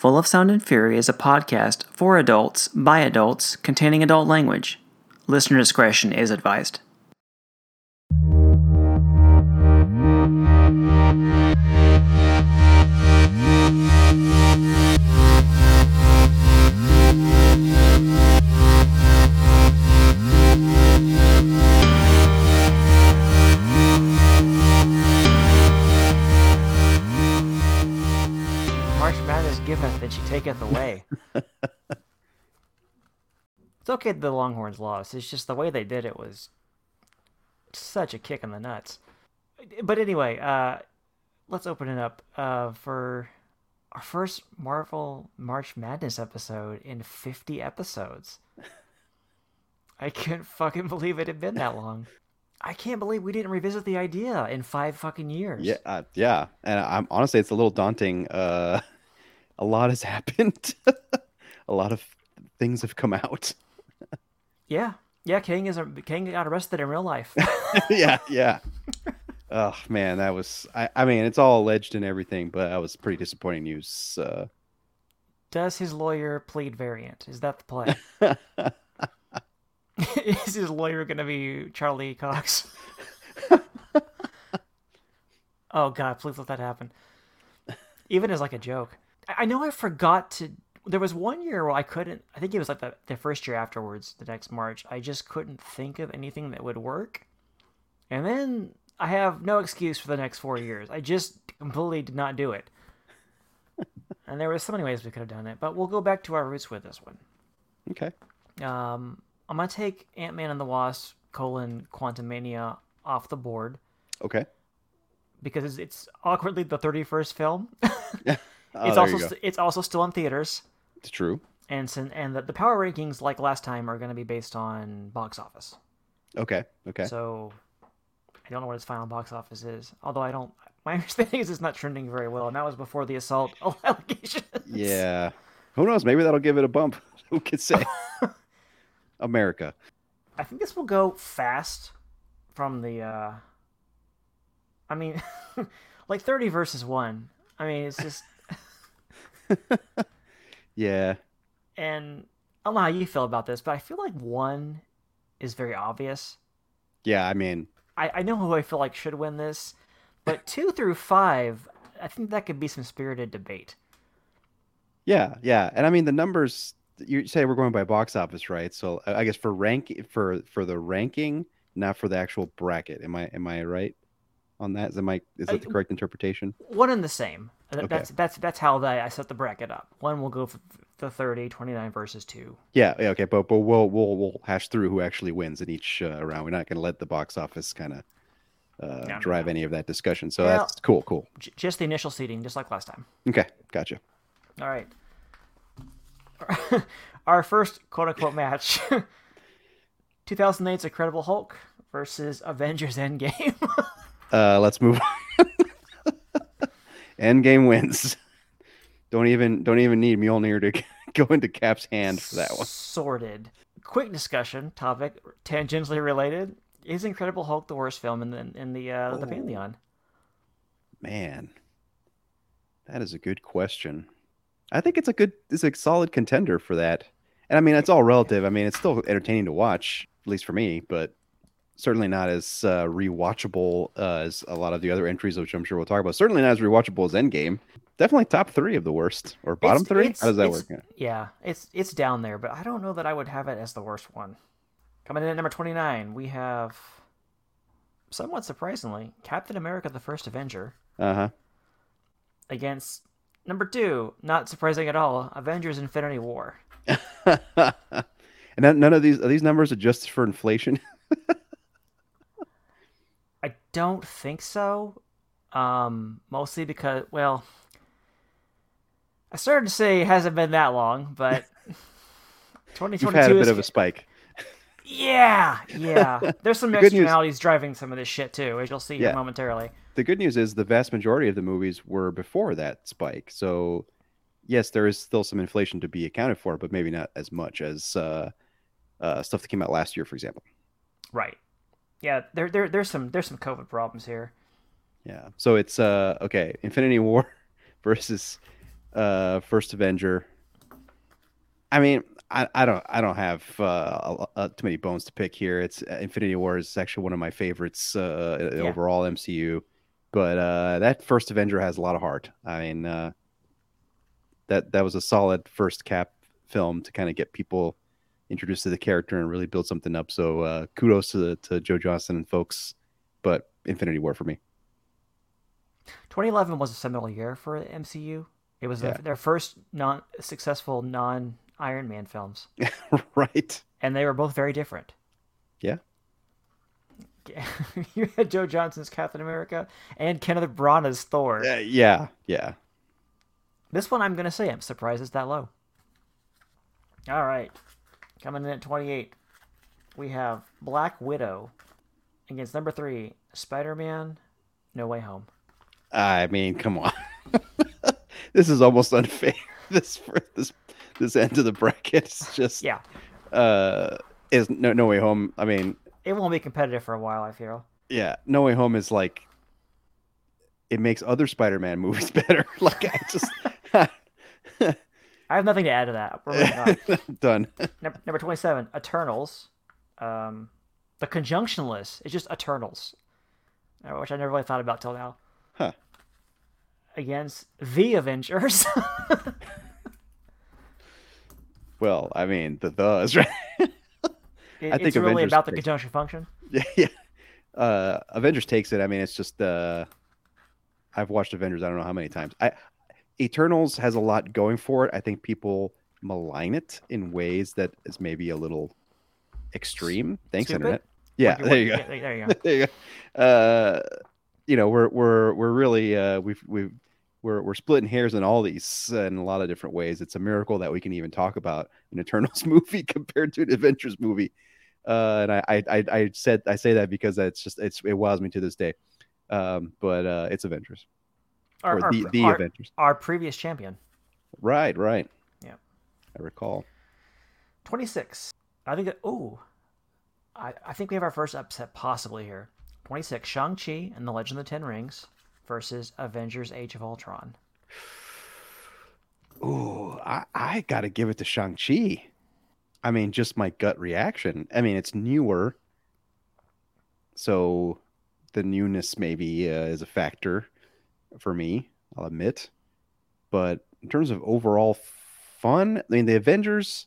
Full of Sound and Fury is a podcast for adults by adults containing adult language. Listener discretion is advised. Taketh away. it's okay the Longhorns lost. It's just the way they did it was such a kick in the nuts. But anyway, uh, let's open it up uh, for our first Marvel March Madness episode in 50 episodes. I can't fucking believe it had been that long. I can't believe we didn't revisit the idea in five fucking years. Yeah, uh, yeah, and I'm honestly, it's a little daunting. Uh, a lot has happened. a lot of things have come out. Yeah, yeah. King is a, King got arrested in real life. yeah, yeah. Oh man, that was. I, I mean, it's all alleged and everything, but that was pretty disappointing news. Uh, Does his lawyer plead variant? Is that the play? is his lawyer going to be Charlie Cox? oh God, please let that happen. Even as like a joke. I know I forgot to. There was one year where I couldn't. I think it was like the, the first year afterwards, the next March. I just couldn't think of anything that would work. And then I have no excuse for the next four years. I just completely did not do it. and there were so many ways we could have done it, but we'll go back to our roots with this one. okay. Um, I'm gonna take Ant Man and the Wasp: colon Quantumania off the board Okay. because it's, it's awkwardly the 31st film. Oh, it's also st- it's also still in theaters, It's true. and sin- and the, the power rankings like last time are gonna be based on box office. Okay. Okay. So I don't know what its final box office is. Although I don't. My understanding is it's not trending very well, and that was before the assault allegations. yeah. Who knows? Maybe that'll give it a bump. Who could say? America. I think this will go fast from the uh I mean like 30 versus 1. I mean it's just Yeah. and I don't know how you feel about this, but I feel like 1 is very obvious. Yeah. I mean, I I know who I feel like should win this, but 2 through 5 I think that could be some spirited debate. Yeah, yeah, and I mean the numbers. You say we're going by box office, right? So I I guess for rank for for the ranking, not for the actual bracket. Am I am I right on that? Is that my is that the correct interpretation? One and the same. Okay. That's that's that's how they, I set the bracket up. One will go for the 30, 29 versus 2. Yeah, yeah, okay, but but we'll we'll we'll hash through who actually wins in each uh, round. We're not going to let the box office kind of uh, no, drive no. any of that discussion. So Well- that's cool, cool. J- just the initial seating just like last time. Okay, gotcha. All right. Our first quote unquote match 2008's Incredible Hulk versus Avengers Endgame. Uh, let's move. on. Endgame wins. Don't even don't even need Mjolnir to go into Cap's hand for that one. Sorted. Quick discussion topic, tangentially related. Is Incredible Hulk the worst film in the in the uh, the Oh. pantheon? Man, that is a good question. I think it's a good, it's a solid contender for that. And I mean, it's all relative. I mean, it's still entertaining to watch, at least for me, but certainly not as uh, rewatchable uh, as a lot of the other entries, which I'm sure we'll talk about. Certainly not as rewatchable as Endgame. Definitely top three of the worst or bottom It's- three. it's- How does that work? Yeah, it's it's down there, but I don't know that I would have it as the worst one. Coming in at number 29, we have somewhat surprisingly Captain America the First Avenger. Uh huh. against number two, not surprising at all, Avengers Infinity War. and none none of these are these numbers adjusted for inflation. Don't think so. Um, mostly because, well, I started to say it hasn't been that long, but You've 2022 had a is, bit of a spike. yeah, yeah. There's some The good news- externalities driving some of this shit too, as you'll see here Yeah. momentarily. the good news is the vast majority of the movies were before that spike. So, yes, there is still some inflation to be accounted for, but maybe not as much as uh, uh, stuff that came out last year, for example. Right. Yeah, there, there, there's some, there's some COVID problems here. Yeah. So it's uh, okay. Infinity War versus uh, First Avenger. I mean, I, I don't I don't have uh, uh, too many bones to pick here. It's uh, Infinity War is actually one of my favorites uh, Yeah. overall MCU, but uh, that first Avenger has a lot of heart. I mean, uh, that that was a solid first Cap film to kind of get people introduced to the character and really build something up. So uh, kudos to to Joe Johnston and folks, but Infinity War for me. 2011 was a seminal year for the MCU. It was Yeah. their, their first non successful non Iron Man films, right. and they were both very different. Yeah. you had Joe Johnston's Captain America and Kenneth Branagh's Thor. Uh, yeah, yeah. This one, I'm gonna say, I'm surprised it's that low. All right, coming in at 28, we have Black Widow against number three, Spider-Man: No Way Home. I mean, come on. this is almost unfair. This for this this end of the bracket is just Yeah, uh is no no way home. I mean, it won't be competitive for a while. I feel. yeah, no way home is like it makes other Spider-Man movies better. like I just I have nothing to add to that. We're moving on. done. Number, number 27, Eternals. Um, the conjunction list is just Eternals, uh, which I never really thought about till now. Huh. Against The Avengers. Well, I mean, the the is right. It- I think it's really Avengers about the conjunction function. yeah, yeah. Uh Avengers takes it. I mean, it's just uh I've watched Avengers I don't know how many times. I Eternals has a lot going for it. I think people malign it in ways that is maybe a little extreme. Thanks, Stupid? internet. Yeah, What- there you go. yeah, there you go. there you go. Uh, you know, we're we're we're really uh, we've we've we're we're splitting hairs in all these uh, in a lot of different ways. It's a miracle that we can even talk about an Eternals movie compared to an Avengers movie. Uh, and I, I I I said I say that because it's just it's it wows me to this day. Um, but uh, it's Avengers Our, or our- the the our- Avengers. our previous champion. Right, right. Yeah. I recall. 26. I think that, ooh, I, I think we have our first upset possibly here. 26, Shang-Chi and the Legend of the Ten Rings versus Avengers Age of Ultron. Ooh, I, I got to give it to Shang-Chi. I mean, just my gut reaction. I mean, it's newer. So the newness maybe uh, is a factor for me, I'll admit. But in terms of overall fun, I mean, the Avengers,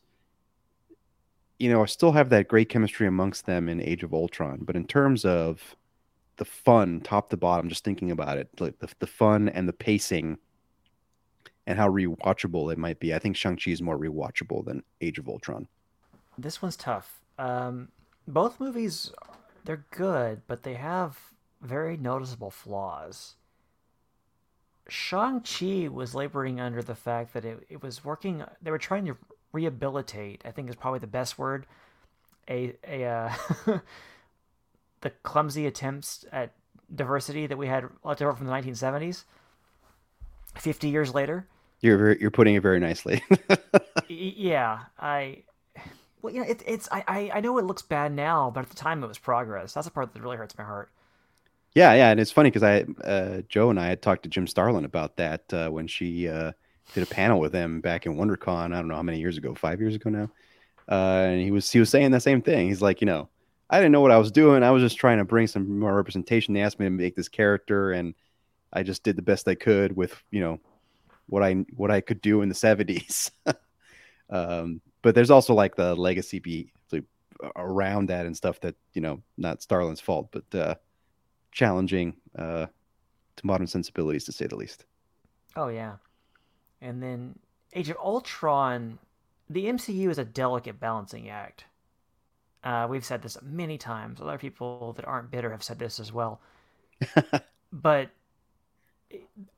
you know, I still have that great chemistry amongst them in Age of Ultron. But in terms of the fun, top to bottom, just thinking about it, like the, the fun and the pacing and how rewatchable it might be. I think Shang-Chi is more rewatchable than Age of Ultron. This one's tough. Um, both movies, they're good, but they have very noticeable flaws. Shang-Chi was laboring under the fact that it, it was working, they were trying to rehabilitate, I think is probably the best word, a, a uh, the clumsy attempts at diversity that we had left over from the 1970s. 50 years later. You're very, you're putting it very nicely. Yeah, I. Well, you know, it, it's I, I I know it looks bad now, but at the time it was progress. That's the part that really hurts my heart. Yeah, yeah, and it's funny because I, uh, Joe and I had talked to Jim Starlin about that uh, when she uh, did a panel with him back in WonderCon. I don't know how many years ago, five years ago now. Uh, and he was he was saying the same thing. He's like, you know, I didn't know what I was doing. I was just trying to bring some more representation. They asked me to make this character, and I just did the best I could with you know what I what I could do in the seventies. um, but there's also like the legacy be around that and stuff that you know not Starlin's fault, but uh, challenging uh, to modern sensibilities to say the least. Oh yeah, and then Age of Ultron, the MCU is a delicate balancing act. Uh, we've said this many times. Other people that aren't bitter have said this as well. but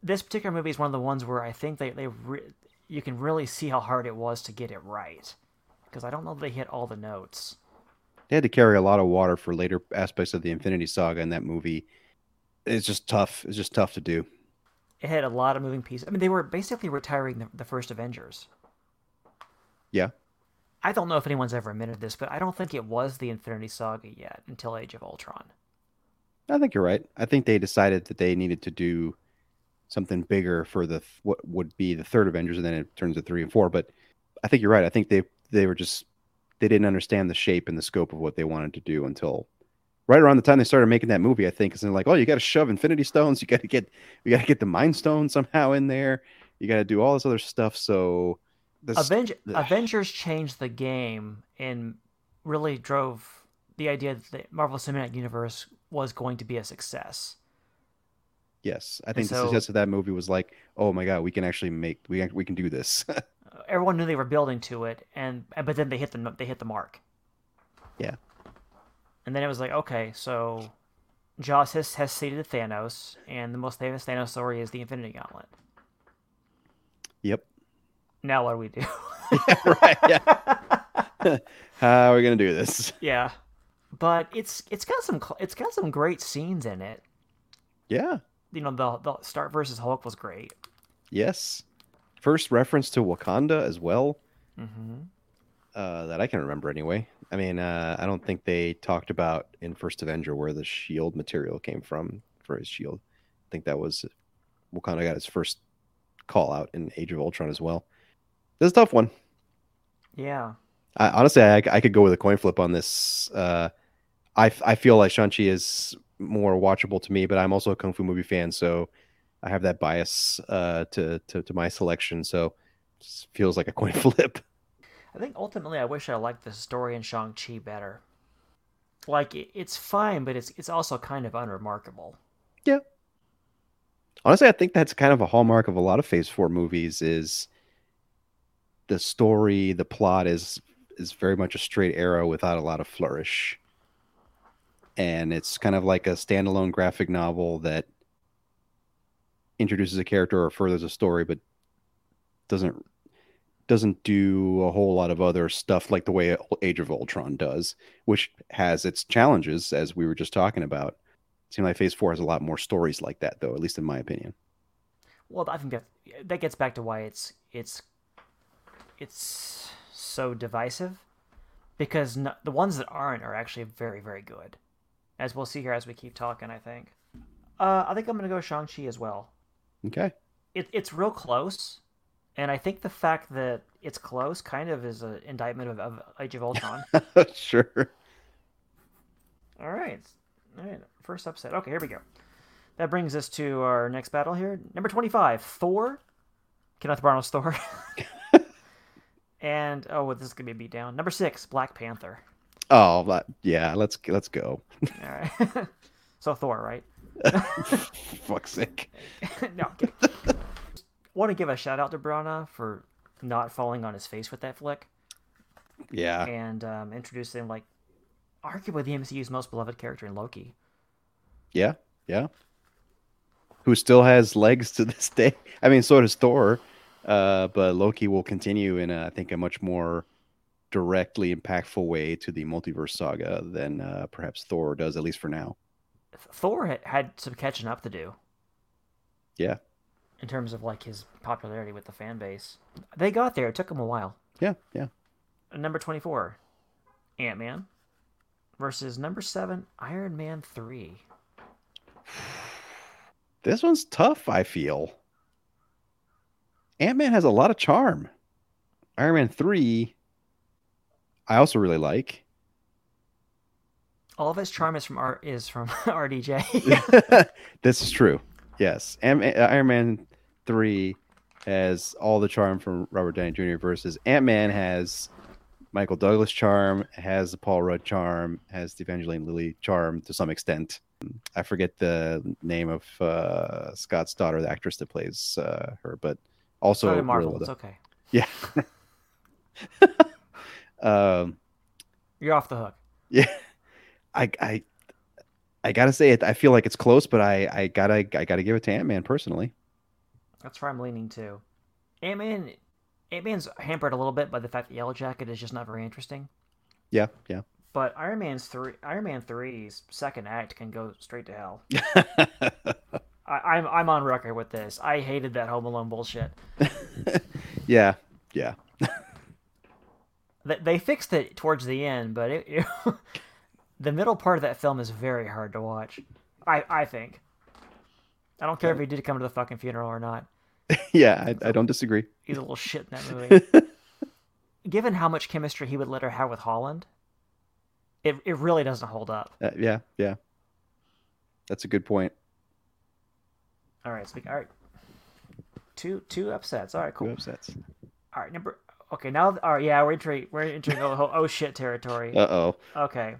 this particular movie is one of the ones where I think they they re- you can really see how hard it was to get it right because I don't know that they hit all the notes. They had to carry a lot of water for later aspects of the Infinity Saga in that movie. It's just tough. It's just tough to do. It had a lot of moving pieces. I mean, they were basically retiring the, the first Avengers. Yeah. I don't know if anyone's ever admitted this, but I don't think it was the Infinity Saga yet until Age of Ultron. I think you're right. I think they decided that they needed to do something bigger for the what would be the third Avengers, and then it turns to three and four. But I think you're right. I think they they were just they didn't understand the shape and the scope of what they wanted to do until right around the time they started making that movie. I think, because they're like, oh, you got to shove Infinity Stones, you got to get you got to get the Mind Stone somehow in there, you got to do all this other stuff. So this, Avenge- Ugh. Avengers changed the game and really drove the idea that the Marvel Cinematic Universe was going to be a success. Yes, I think the success of that movie was like, oh my god, we can actually make we we can do this. Everyone knew they were building to it, and but then they hit the they hit the mark. Yeah. And then it was like, okay, so Joss has, has seated Thanos, and the most famous Thanos story is the Infinity Gauntlet. yep. Now what do we do? yeah, right. Yeah. How are we gonna do this? yeah, but it's it's got some it's got some great scenes in it. Yeah. You know, the the Stark versus Hulk was great. Yes. First reference to Wakanda as well. hmm uh, that I can remember anyway. I mean, uh, I don't think they talked about in First Avenger where the shield material came from for his shield. I think that was Wakanda got his first call out in Age of Ultron as well. This is a tough one. Yeah. I, honestly, I, I could go with a coin flip on this. Uh, I, I feel like Shang-Chi is more watchable to me, but I'm also a Kung Fu movie fan, so I have that bias uh, to, to, to my selection. So it feels like a coin flip. I think ultimately I wish I liked the story in Shang-Chi better. Like, it, it's fine, but it's it's also kind of unremarkable. Yeah. Honestly i think that's kind of a hallmark of a lot of phase four movies is the story the plot is is very much a straight arrow without a lot of flourish and it's kind of like a standalone graphic novel that introduces a character or furthers a story but doesn't doesn't do a whole lot of other stuff like the way age of ultron does which has its challenges as we were just talking about It Seems like Phase Four has a lot more stories like that, though. At least in my opinion. Well, I think that that gets back to why it's it's it's so divisive because no, the ones that aren't are actually very very good, as we'll see here as we keep talking. I think. Uh, I think I'm gonna go Shang Chi as well. Okay. It, it's real close, and I think the fact that it's close kind of is an indictment of, of Age of Ultron. sure. All right. All right. First upset. Okay, here we go. That brings us to our next battle here. Number 25, Thor. Kenneth Branagh's Thor. and, oh, well, this is going to be a beatdown. Number six, Black Panther. Oh, that, yeah. Let's let's go. All right. so, Thor, right? Fuck's sake. no. Want to give a shout out to Branagh for not falling on his face with that flick Yeah. and um, introducing, like, arguably the MCU's most beloved character in Loki. Yeah. Yeah. Who still has legs to this day? I mean, so does Thor. Uh, but Loki will continue in, a, I think, a much more directly impactful way to the multiverse saga than uh, perhaps Thor does, at least for now. Thor had, some catching up to do. Yeah. in terms of like his popularity with the fan base. They got there. It took them a while. Yeah. Yeah. Number 24, Ant Man versus number 7, Iron Man 3. This one's tough, I feel. Ant Man has a lot of charm. Iron Man 3, I also really like. All of his charm is from R- is from RDJ. this is true. Yes. Am- Iron Man 3 has all the charm from Robert Downey Jr. versus Ant Man has Michael Douglas charm, has the Paul Rudd charm, has the Evangeline Lilly charm to some extent. I forget the name of uh, Scott's daughter, the actress that plays uh, her, but also Marvel. It's okay. yeah. um, You're off the hook. yeah, I, I, I gotta say it. I feel like it's close, but I, I gotta, I gotta give it to Ant Man personally. That's where I'm leaning to. Ant Man. Ant Man's hampered a little bit by the fact that Yellow Jacket is just not very interesting. Yeah, yeah. But Iron Man's three, Iron Man 3's second act can go straight to hell. I, I'm I'm on record with this. I hated that Home Alone bullshit. yeah, yeah. They, they fixed it towards the end, but it, it the middle part of that film is very hard to watch. I I think. I don't care if he did come to the fucking funeral or not. yeah, I, I don't disagree. He's a little shit in that movie. Given how much chemistry he would let her have with Holland, it it really doesn't hold up. Uh, yeah, yeah. That's a good point. All right, we, all right. Two two upsets. All right, cool. Two upsets. All right, number. Okay, now, all right, yeah, we're entering we're entering oh, oh shit territory. Uh oh. Okay.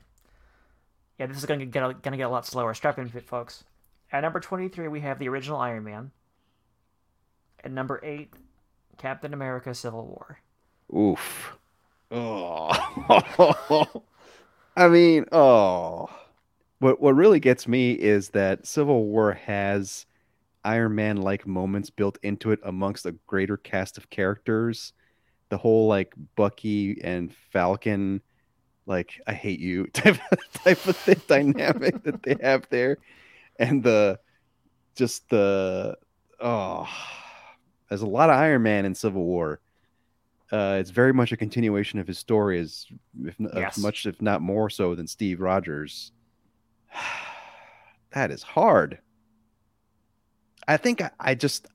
Yeah, this is gonna get a- gonna get a lot slower. Strap in, folks. At number twenty-three, we have the original Iron Man. At number eight, Captain America: Civil War. Oof. Oh. I mean, oh. What what really gets me is that Civil War has Iron Man like moments built into it amongst a greater cast of characters. The whole like Bucky and Falcon, like I hate you type type of thing, dynamic that they have there, and the just the oh, there's a lot of Iron Man in Civil War uh, it's very much a continuation of his story, as if Yes. as much if not more so than Steve Rogers. that is hard. I think I, I just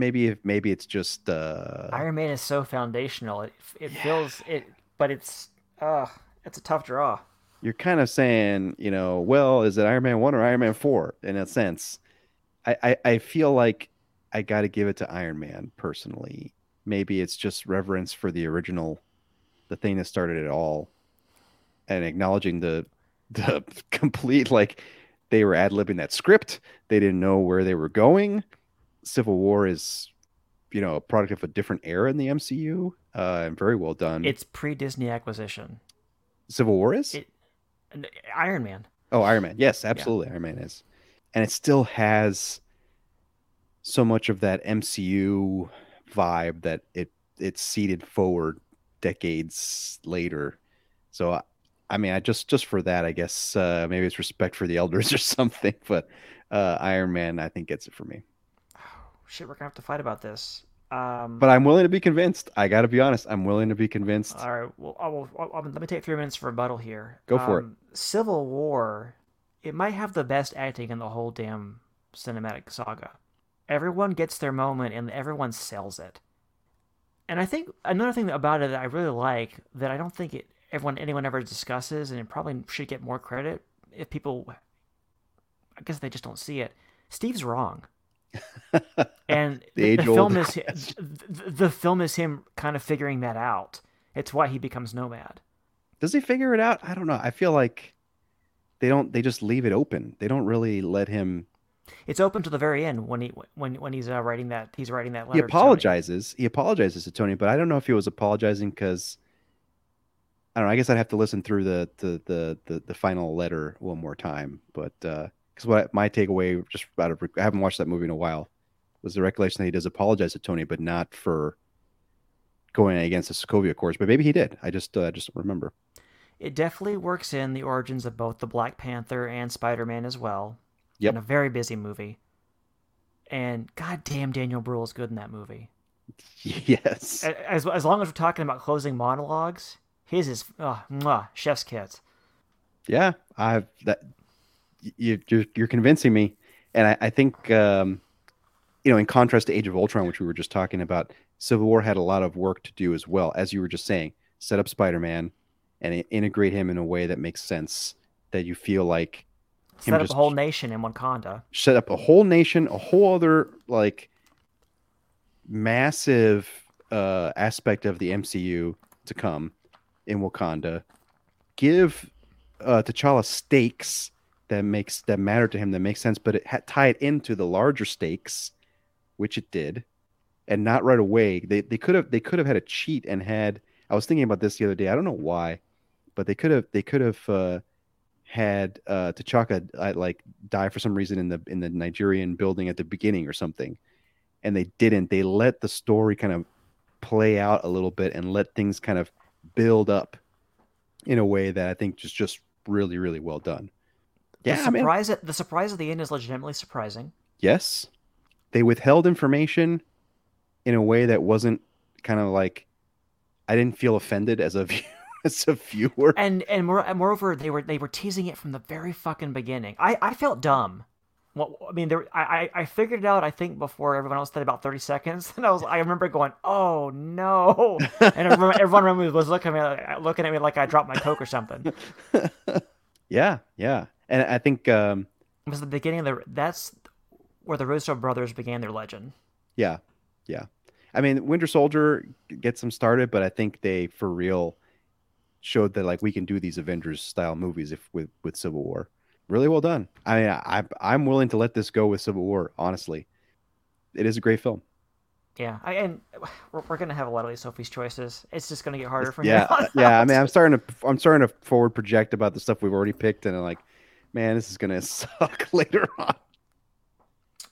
maybe if maybe it's just uh, Iron Man is so foundational. It it Yeah. feels it, but it's uh it's a tough draw. you're kind of saying, you know, well, is it Iron Man one or Iron Man four? In a sense, I I, I feel like I got to give it to Iron Man personally. Maybe it's just reverence for the original, the thing that started it all, and acknowledging the the complete like they were ad libbing that script. They didn't know where they were going. Civil War is, you know, a product of a different era in the MCU, uh, and very well done. It's pre Disney acquisition. Civil War is. It- Iron Man. Oh, Iron Man. Yes, absolutely. Iron Man is. And it still has so much of that MCU vibe that it it's seeded forward decades later. So I- I mean, I just just for that, I guess uh, maybe it's respect for the elders or something. But uh, Iron Man, I think, gets it for me. Shit, we're gonna have to fight about this. Um, But I'm willing to be convinced. I got to be honest. I'm willing to be convinced. all right, well, I will, I'll- I'll- let me take three minutes for rebuttal here. Go for it. Um, Civil War, it might have the best acting in the whole damn cinematic saga. Everyone gets their moment and everyone sells it. And I think another thing about it that I really like that I don't think it everyone anyone ever discusses and it probably should get more credit if people I guess they just don't see it. Steve's wrong. And The the, film is the, the film is him kind of figuring that out. It's why he becomes nomad. Does he figure it out? I don't know. I feel like they don't. They just leave it open. They don't really let him. It's open to the very end when he when when he's uh, writing that he's writing that letter. he to apologizes. He apologizes to Tony, but I don't know if he was apologizing because I don't know. I guess I'd have to listen through the the the the, the final letter one more time. But because what my takeaway just out of I haven't watched that movie in a while was the recollection that he does apologize to Tony, but not for going against the Sokovia Accords. But maybe he did. I just uh, just don't remember. It definitely works in the origins of both the Black Panther and Spider Man as well. Yep. In a very busy movie. And goddamn, Daniel Bruhl is good in that movie. yes. As as long as we're talking about closing monologues, his is uh, mwah, chef's kiss. Yeah, I've that you you're you're convincing me, and I, I think um, you know, in contrast to Age of Ultron, which we were just talking about, Civil War had a lot of work to do as well, as you were just saying. Set up Spider-Man and integrate him in a way that makes sense, that you feel like Set up a whole nation in Wakanda. set up a whole nation, a whole other like massive uh, aspect of the MCU to come in Wakanda. Give uh, T'Challa stakes that makes that matter to him that makes sense, but it ha- tie it into the larger stakes, which it did, and not right away. They they could have they could have had a cheat and had. I was thinking about this the other day. I don't know why, but they could have they could have. Uh, had uh T'Chaka uh, like die for some reason in the in the Nigerian building at the beginning or something, and they didn't. They let the story kind of play out a little bit and let things kind of build up in a way that I think just just really really well done. The Yeah, I mean, surprise at the surprise at the end is legitimately surprising. yes, they withheld information in a way that wasn't kind of like I didn't feel offended as a view, as a viewer. And and, more, and moreover, they were they were teasing it from the very fucking beginning. I I felt dumb. Well, I mean, there. I, I figured it out. I think before everyone else did about thirty seconds, and I was. I remember going, "Oh no!" And everyone, everyone around me was looking at me, like, looking at me like I dropped my coke or something. Yeah, yeah. And I think um It was the beginning of the. That's where the Russo brothers began their legend. yeah, yeah. I mean, Winter Soldier gets them started, but I think they for real showed that like we can do these Avengers style movies if with with Civil War. Really well done. I mean, I I'm willing to let this go with Civil War. Honestly, it is a great film. Yeah, I, and we're, we're gonna have a lot of these Sophie's choices. It's just gonna get harder from yeah, yeah. I mean, I'm starting to I'm starting to forward project about the stuff we've already picked, and I'm like, man, this is gonna suck later on.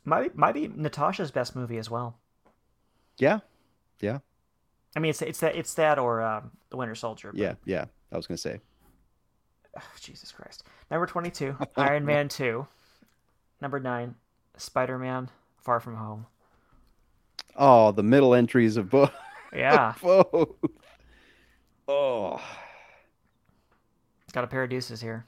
might might be Natasha's best movie as well. Yeah, yeah, I mean, it's it's that it's that or um, the Winter Soldier. but- yeah, yeah. I was gonna say, Oh, Jesus Christ. Number 22, Iron Man 2. Number 9, Spider Man Far From Home. oh, the middle entries of both. Yeah, both. Oh, got a pair of deuces here.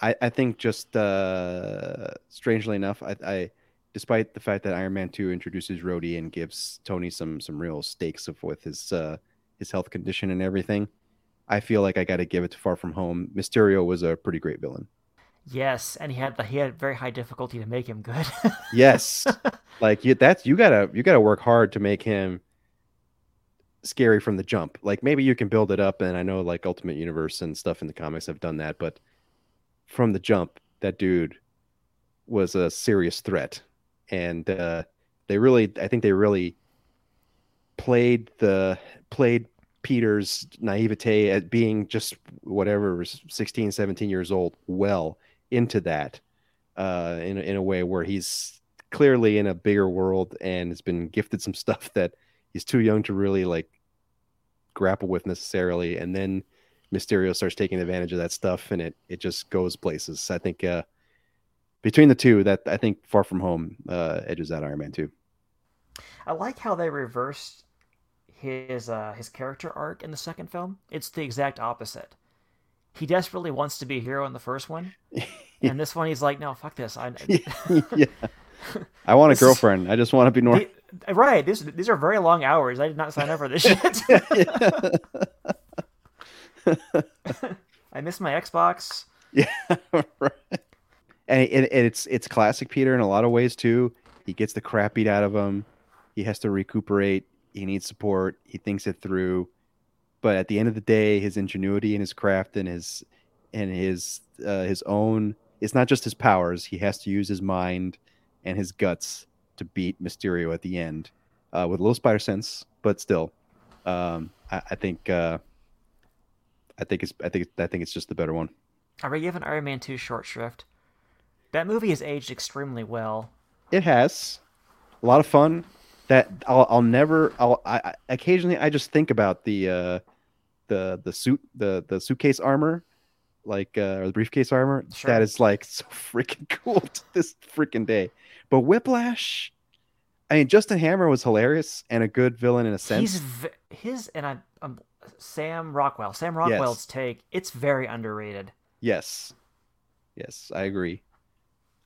I, I think just uh, strangely enough, I, I despite the fact that Iron Man Two introduces Rhodey and gives Tony some some real stakes of with his uh, his health condition and everything, I feel like I got to give it to Far From Home. Mysterio was a pretty great villain. Yes, and he had the, he had very high difficulty to make him good. Yes, like you, that's you gotta you gotta work hard to make him scary from the jump. Like maybe you can build it up, and I know like Ultimate Universe and stuff in the comics have done that, but from the jump, that dude was a serious threat, and uh, they really, I think they really played the played Peter's naivete at being just whatever was 16, 17 years old well into that uh, in in a way where he's clearly in a bigger world and has been gifted some stuff that he's too young to really like grapple with necessarily. And then Mysterio starts taking advantage of that stuff, and it it just goes places. I think uh, between the two, that I think Far From Home uh, edges out Iron Man two. I like how they reversed his uh, his character arc in the second film. It's the exact opposite. He desperately wants to be a hero in the first one, and this one he's like, "No, fuck this. I, yeah, I want a is- girlfriend. I just want to be normal. Right. These these are very long hours. I did not sign up for this shit. I miss my Xbox. Yeah, right. And, it, and it's it's classic Peter in a lot of ways too. He gets the crap beat out of him. He has to recuperate. He needs support. He thinks it through. But at the end of the day, his ingenuity and his craft and his and his uh, his own it's not just his powers. He has to use his mind and his guts to beat Mysterio at the end uh, with a little spider sense, but still, um, I, I think uh, I think it's I think I think it's just the better one. Are we giving Iron Man 2 short shrift? That movie has aged extremely well. It has a lot of fun. That I'll, I'll never. I'll I, I occasionally I just think about the uh, the the suit the the suitcase armor, like uh, or the briefcase armor. Sure. That is like so freaking cool to this freaking day. But Whiplash, I mean, Justin Hammer was hilarious and a good villain in a sense. He's v- his and I um, Sam Rockwell. Sam Rockwell's take. It's very underrated. Yes, yes, I agree.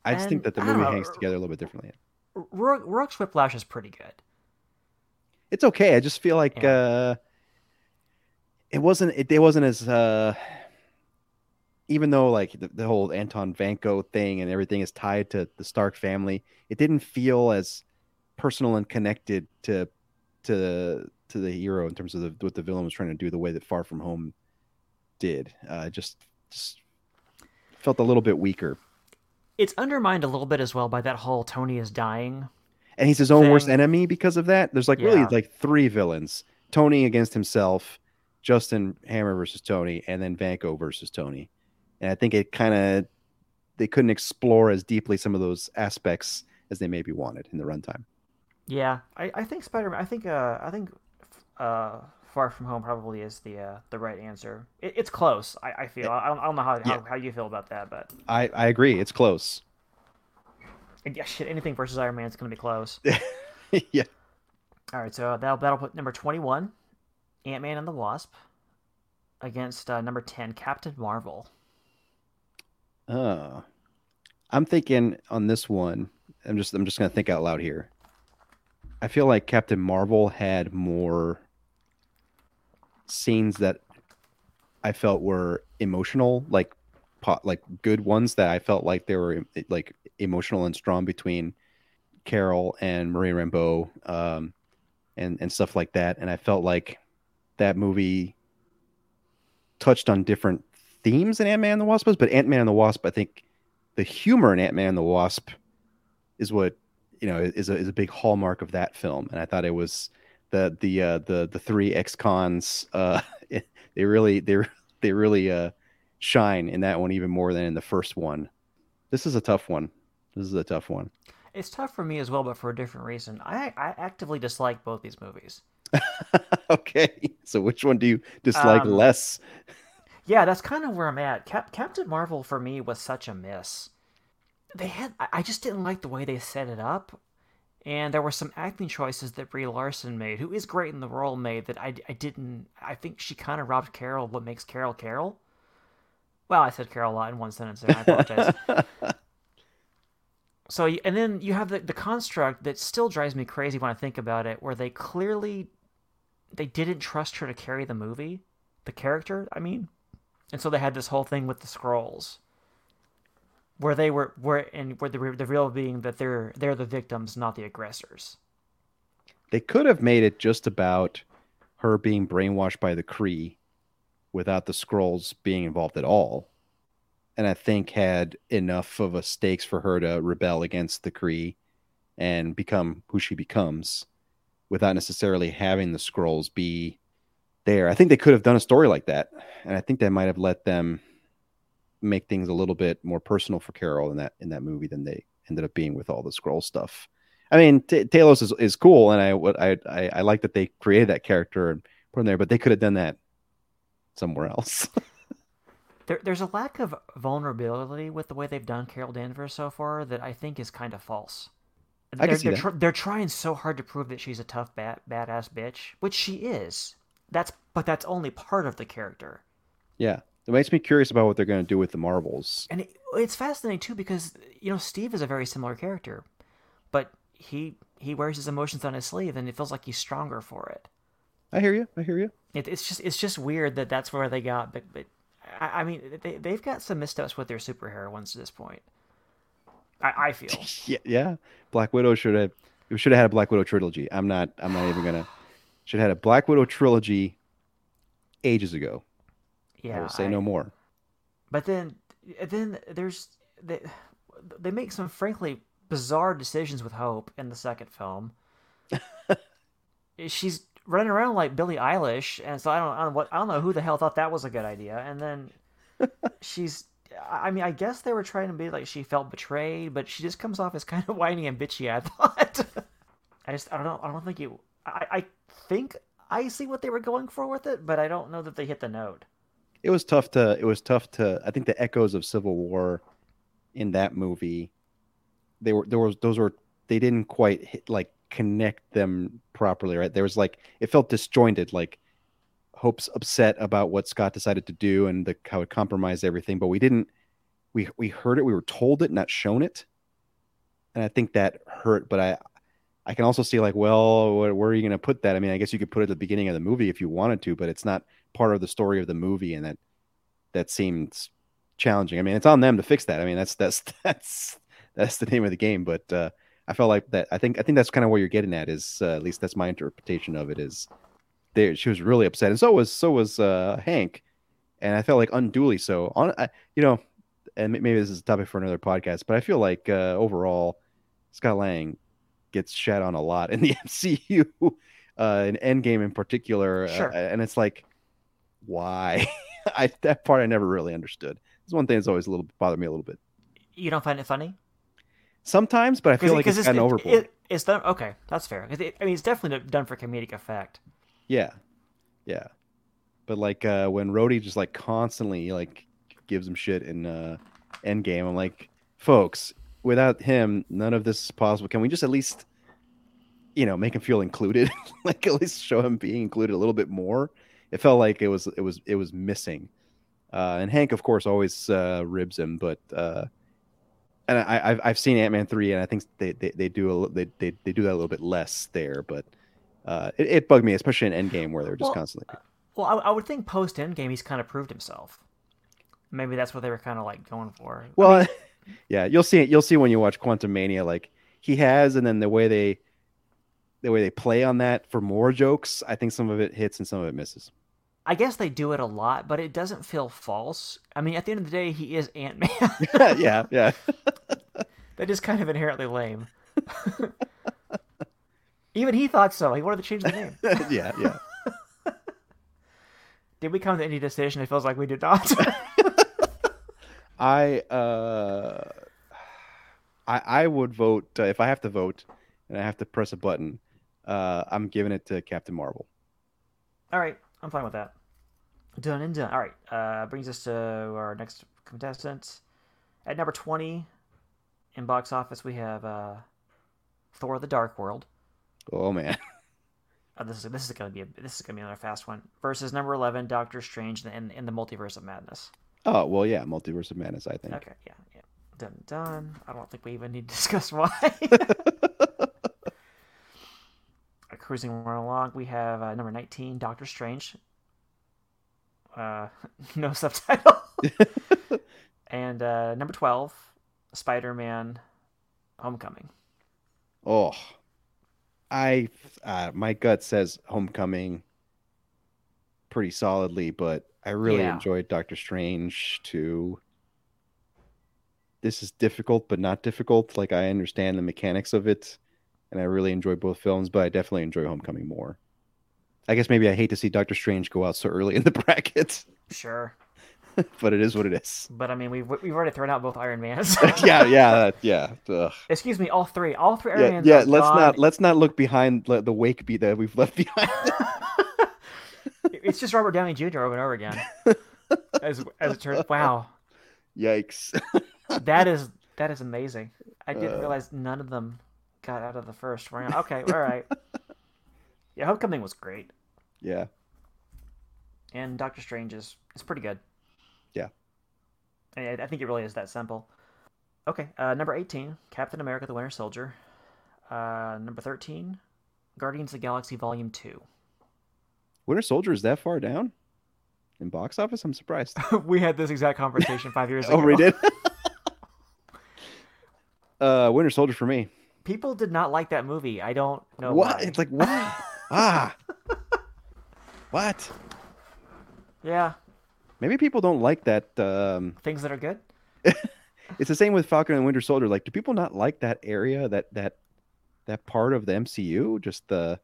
I just think that the movie know, hangs together a little bit differently. Rourke, Rourke's Whiplash is pretty good. it's okay. I just feel like Yeah. uh it wasn't it, it wasn't as uh even though like the, the whole Anton Vanko thing and everything is tied to the Stark family, it didn't feel as personal and connected to to to the hero in terms of the, what the villain was trying to do the way that Far From Home did. Uh just just felt a little bit weaker. It's undermined a little bit as well by that whole Tony is dying. and he's his own worst enemy because of that. There's like really like three villains: Tony against himself, Justin Hammer versus Tony, and then Vanko versus Tony. And I think it kind of they couldn't explore as deeply some of those aspects as they maybe wanted in the runtime. Yeah, I, I think Spider Man. I think uh I think uh Far From Home probably is the uh, the right answer. It, it's close. I, I feel. I don't, I don't know how, how Yeah. how you feel about that, but I I agree. It's close. yeah, shit. Anything versus Iron Man is going to be close. yeah. All right, so that'll that'll put number twenty one, Ant Man and the Wasp, against uh, number ten, Captain Marvel. Oh. I'm thinking on this one. I'm just I'm just gonna think out loud here. I feel like Captain Marvel had more scenes that I felt were emotional, like like good ones that I felt like they were like emotional and strong between Carol and Marie Rambeau, um, and and stuff like that. And I felt like that movie touched on different themes in Ant Man and the Wasp, but Ant Man and the Wasp, I think the humor in Ant Man and the Wasp is what you know is a is a big hallmark of that film, and I thought it was the the uh, the the three ex cons. Uh, they really they they really uh, shine in that one even more than in the first one. This is a tough one. This is a tough one. It's tough for me as well, but for a different reason. I I actively dislike both these movies. okay, so which one do you dislike um, less? Yeah, that's kind of where I'm at. Cap- Captain Marvel for me was such a miss. They had I just didn't like the way they set it up, and there were some acting choices that Brie Larson made, who is great in the role, made that I, I didn't. I think she kind of robbed Carol what makes Carol Carol. Well, I said Carol a lot in one sentence there. I apologize. so, and then you have the, the construct that still drives me crazy when I think about it, where they clearly they didn't trust her to carry the movie, the character. I mean, and so they had this whole thing with the Skrulls, where they were where and where the the real being that they're they're the victims, not the aggressors. They could have made it just about her being brainwashed by the Kree without the Skrulls being involved at all, and I think had enough of a stakes for her to rebel against the Kree and become who she becomes, without necessarily having the Skrulls be there. I think they could have done a story like that, and I think that might have let them make things a little bit more personal for Carol in that in that movie than they ended up being with all the Skrull stuff. I mean, T- Talos is, is cool, and I what I, I I like that they created that character and put him there, but they could have done that somewhere else. there, there's a lack of vulnerability with the way they've done Carol Danvers so far that I think is kind of false. I they're, they're. Tr- they're trying so hard to prove that she's a tough, bad, badass bitch, which she is. That's but that's only part of the character. Yeah, it makes me curious about what they're going to do with the Marvels. And it, it's fascinating too because you know Steve is a very similar character, but he he wears his emotions on his sleeve and it feels like he's stronger for it. I hear you. I hear you. It, it's just it's just weird that that's where they got, but but I, I mean they they've got some missteps with their superheroines to this point. I, I feel. yeah, yeah. Black Widow should have. We should have had a Black Widow trilogy. I'm not. I'm not even gonna. Should have had a Black Widow trilogy ages ago. Yeah, I will say I- no more. But then, then there's they, they make some frankly bizarre decisions with Hope in the second film. She's running around like Billie Eilish, and so I don't, I don't what I don't know who the hell thought that was a good idea. And then she's, I mean, I guess they were trying to be like she felt betrayed, but she just comes off as kind of whiny and bitchy. I thought. I just I don't know. I don't think you. I I think I see what they were going for with it, but I don't know that they hit the note. It was tough to. It was tough to. I think the echoes of Civil War in that movie, they were there was those were they didn't quite hit, like connect them properly. Right, there was like it felt disjointed. Like Hope's upset about what Scott decided to do and the how it compromised everything, but we didn't. We we heard it. We were told it, not shown it, and I think that hurt. But I I can also see like, well, where, where are you going to put that? I mean, I guess you could put it at the beginning of the movie if you wanted to, but it's not part of the story of the movie, and that that seems challenging. I mean, it's on them to fix that. I mean, that's that's that's that's the name of the game. But uh, I felt like that. I think I think that's kind of what you're getting at. Is uh, at least that's my interpretation of it. Is there? She was really upset, and so was so was uh, Hank, and I felt like unduly so. On I, you know, and maybe this is a topic for another podcast, but I feel like uh, overall, Scott Lang gets shat on a lot in the MCU, uh, in Endgame in particular, Sure. uh, and it's like, why? I that part I never really understood. It's one thing that's always a little bothered me a little bit You don't find it funny? sometimes, but I feel like it's gotten it- overboard. it- it's done. Okay, that's fair. it- I mean, it's definitely done for comedic effect. Yeah, yeah, but like uh, when Rhodey just like constantly like gives him shit in uh, Endgame, I'm like, folks, without him, none of this is possible. Can we just at least, you know, make him feel included? like at least show him being included a little bit more. It felt like it was it was it was missing. Uh, and Hank, of course, always uh, ribs him, but uh, and I, I've I've seen Ant Man three, and I think they, they, they do a they, they they do that a little bit less there, but uh, it, it bugged me, especially in Endgame where they're just Well, constantly. Well, I, I would think post Endgame he's kind of proved himself. Maybe that's what they were kind of like going for. Well, yeah, you'll see it. You'll see when you watch Quantumania, like he has, and then the way they the way they play on that for more jokes, I think some of it hits and some of it misses. I guess they do it a lot, but it doesn't feel false. I mean, at the end of the day, he is Ant Man. yeah, yeah. that is kind of inherently lame. Even he thought so. He wanted to change the name. yeah, yeah. Did we come to any decision? It feels like we did not. I uh, I I would vote uh, if I have to vote and I have to press a button. Uh, I'm giving it to Captain Marvel. All right, I'm fine with that. Done and done. All right, uh, brings us to our next contestant. At number 20 in box office, we have uh, Thor: The Dark World. Oh man, Oh, this is this is gonna be a, this is gonna be another fast one. Versus number 11, Doctor Strange in, in the Multiverse of Madness. Oh well, yeah, Multiverse of Madness. I think. Okay, yeah, yeah. Done, done. I don't think we even need to discuss why. Uh, Cruising right along, we have uh, number 19, Doctor Strange. Uh, no subtitle. and uh, number 12, Spider Man Homecoming. Oh, I uh, my gut says Homecoming pretty solidly, but I really Yeah. enjoyed Doctor Strange too. This is difficult, but not difficult. Like I understand the mechanics of it, and I really enjoy both films, but I definitely enjoy Homecoming more. I guess maybe I hate to see Doctor Strange go out so early in the bracket, Sure. but it is what it is. But I mean, we've, we've already thrown out both Iron Mans. yeah, yeah, that- yeah. Ugh. Excuse me, all three. All three Iron Yeah, Mans. yeah. Let's gone. not let's not look behind the wake be that we've left behind. It's just Robert Downey Jr. over and over again. as as it turns, wow, Yikes. that is that is amazing. I didn't Uh. realize none of them got out of the first round. Okay, all right. Yeah, Homecoming was great, yeah. and Doctor Strange is is pretty good. Yeah. I, I think it really is that simple. Okay, uh, number eighteen, Captain America: The Winter Soldier. Uh, number thirteen, Guardians of the Galaxy Volume Two. Winter Soldier is that far down in box office? I'm surprised. we had this exact conversation five years ago. oh, we did. uh, Winter Soldier for me. People did not like that movie. I don't know what? why. It's like what? ah. What? Yeah, Maybe people don't like that. Um, things that are good. it's the same with Falcon and Winter Soldier. Like, do people not like that area, that that that part of the MCU? Just the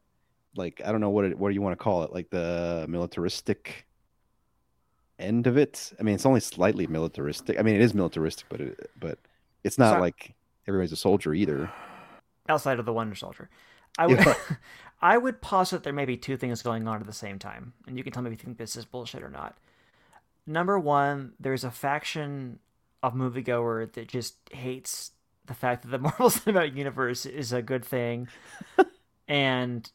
like, I don't know what it, what do you want to call it? Like the militaristic end of it. I mean, it's only slightly militaristic. I mean, it is militaristic, but it, but it's not So- like everybody's a soldier either. outside of the Winter Soldier. I would, Yeah. I would posit there may be two things going on at the same time, and you can tell me if you think this is bullshit or not. Number one, there's a faction of moviegoer that just hates the fact that the Marvel Cinematic Universe is a good thing, and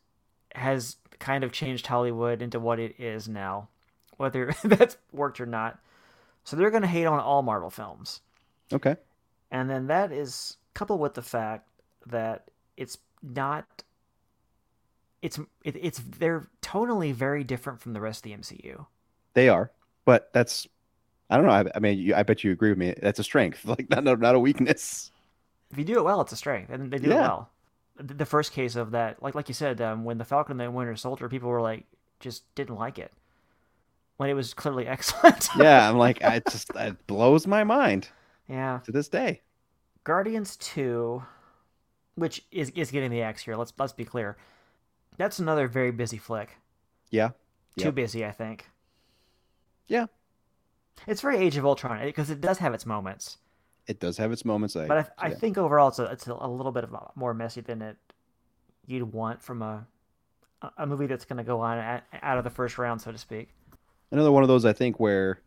has kind of changed Hollywood into what it is now, whether that's worked or not. So they're going to hate on all Marvel films. Okay. And then that is coupled with the fact that it's not it's it, it's they're tonally very different from the rest of the MCU. They are, but that's I don't know. I, I mean, you, I bet you agree with me. That's a strength, like not not, not a weakness. If you do it well, it's a strength, and they do it well. The first case of that, like like you said, um, when the Falcon and the Winter Soldier, people were like just didn't like it when it was clearly excellent. Yeah, I'm like, I just it blows my mind yeah. to this day. Guardians Two, which is is getting the axe here. Let's let's be clear. That's another very busy flick. Yeah, Too Yep. busy, I think. Yeah. It's very Age of Ultron because it does have its moments, it does have its moments. I, but I, I yeah. think overall it's a, it's a, little bit of more messy than it you'd want from a a- a movie that's going to go on at, out of the first round, so to speak. another one of those I think where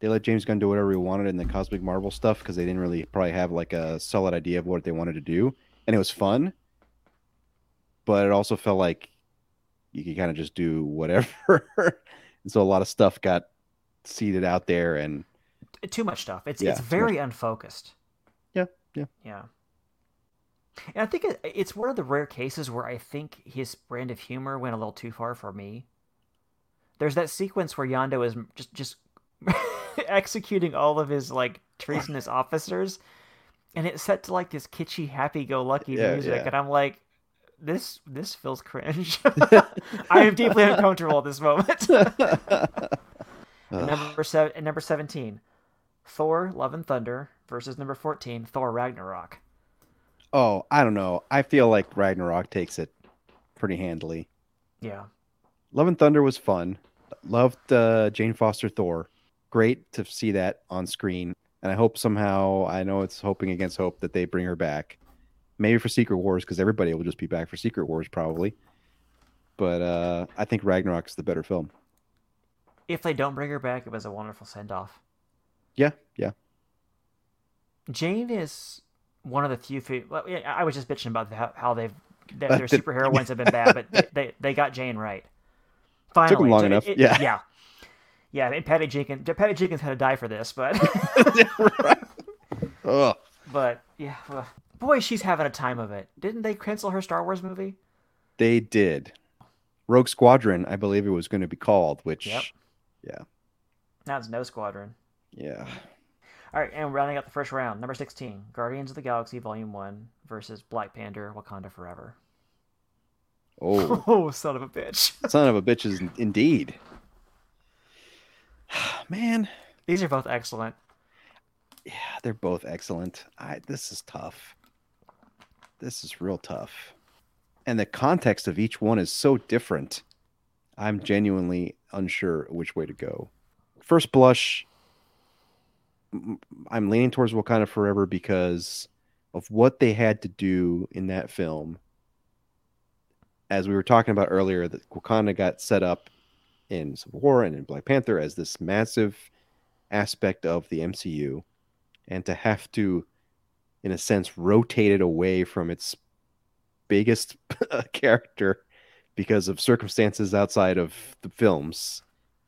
they let James Gunn do whatever he wanted in the Cosmic Marvel stuff because they didn't really probably have like a solid idea of what they wanted to do, and it was fun. But it also felt like you could kind of just do whatever, and so a lot of stuff got seeded out there, and Too much stuff. It's Yeah, it's very unfocused. Yeah. Yeah. Yeah. And I think it, it's one of the rare cases where I think his brand of humor went a little too far for me. There's that sequence where Yondu is just just executing all of his like treasonous officers, and it's set to like this kitschy, happy-go-lucky Yeah, music, yeah. and I'm like, this this feels cringe. I am deeply uncomfortable at this moment. Number seven, number seventeen, Thor: Love and Thunder versus number fourteen, Thor: Ragnarok. oh, I don't know. I feel like Ragnarok takes it pretty handily. Yeah. Love and Thunder was fun. Loved uh, Jane Foster Thor. Great to see that on screen. And I hope somehow, I know it's hoping against hope that they bring her back. Maybe for Secret Wars, because everybody will just be back for Secret Wars probably. But uh, I think Ragnarok's the better film. If they don't bring her back, it was a wonderful send off. Yeah, yeah. Jane is one of the few. fe- Well, yeah, I was just bitching about how, how they've their, Uh, their the- superhero ones have been bad, but they, they got Jane right. Finally, Took 'em long It- enough, it- yeah. yeah, yeah. And Patty Jenkins, Patty Jenkins had to die for this, but Ugh. but yeah, well, boy, she's having a time of it. Didn't they cancel her Star Wars movie? They did. Rogue Squadron, I believe it was going to be called, which, Yep. yeah, Now it's No Squadron. Yeah. All right, and rounding out the first round, number sixteen, Guardians of the Galaxy Volume One versus Black Panther: Wakanda Forever. Oh, Oh, son of a bitch! son of a bitch is indeed. Man, These are both excellent. yeah, they're both excellent. I this is tough. This is real tough. And the context of each one is so different. I'm genuinely unsure which way to go. First blush, I'm leaning towards Wakanda Forever because of what they had to do in that film. As we were talking about earlier, that Wakanda got set up in Civil War and in Black Panther as this massive aspect of the MCU, and to have to, in a sense, rotate it away from its biggest character because of circumstances outside of the films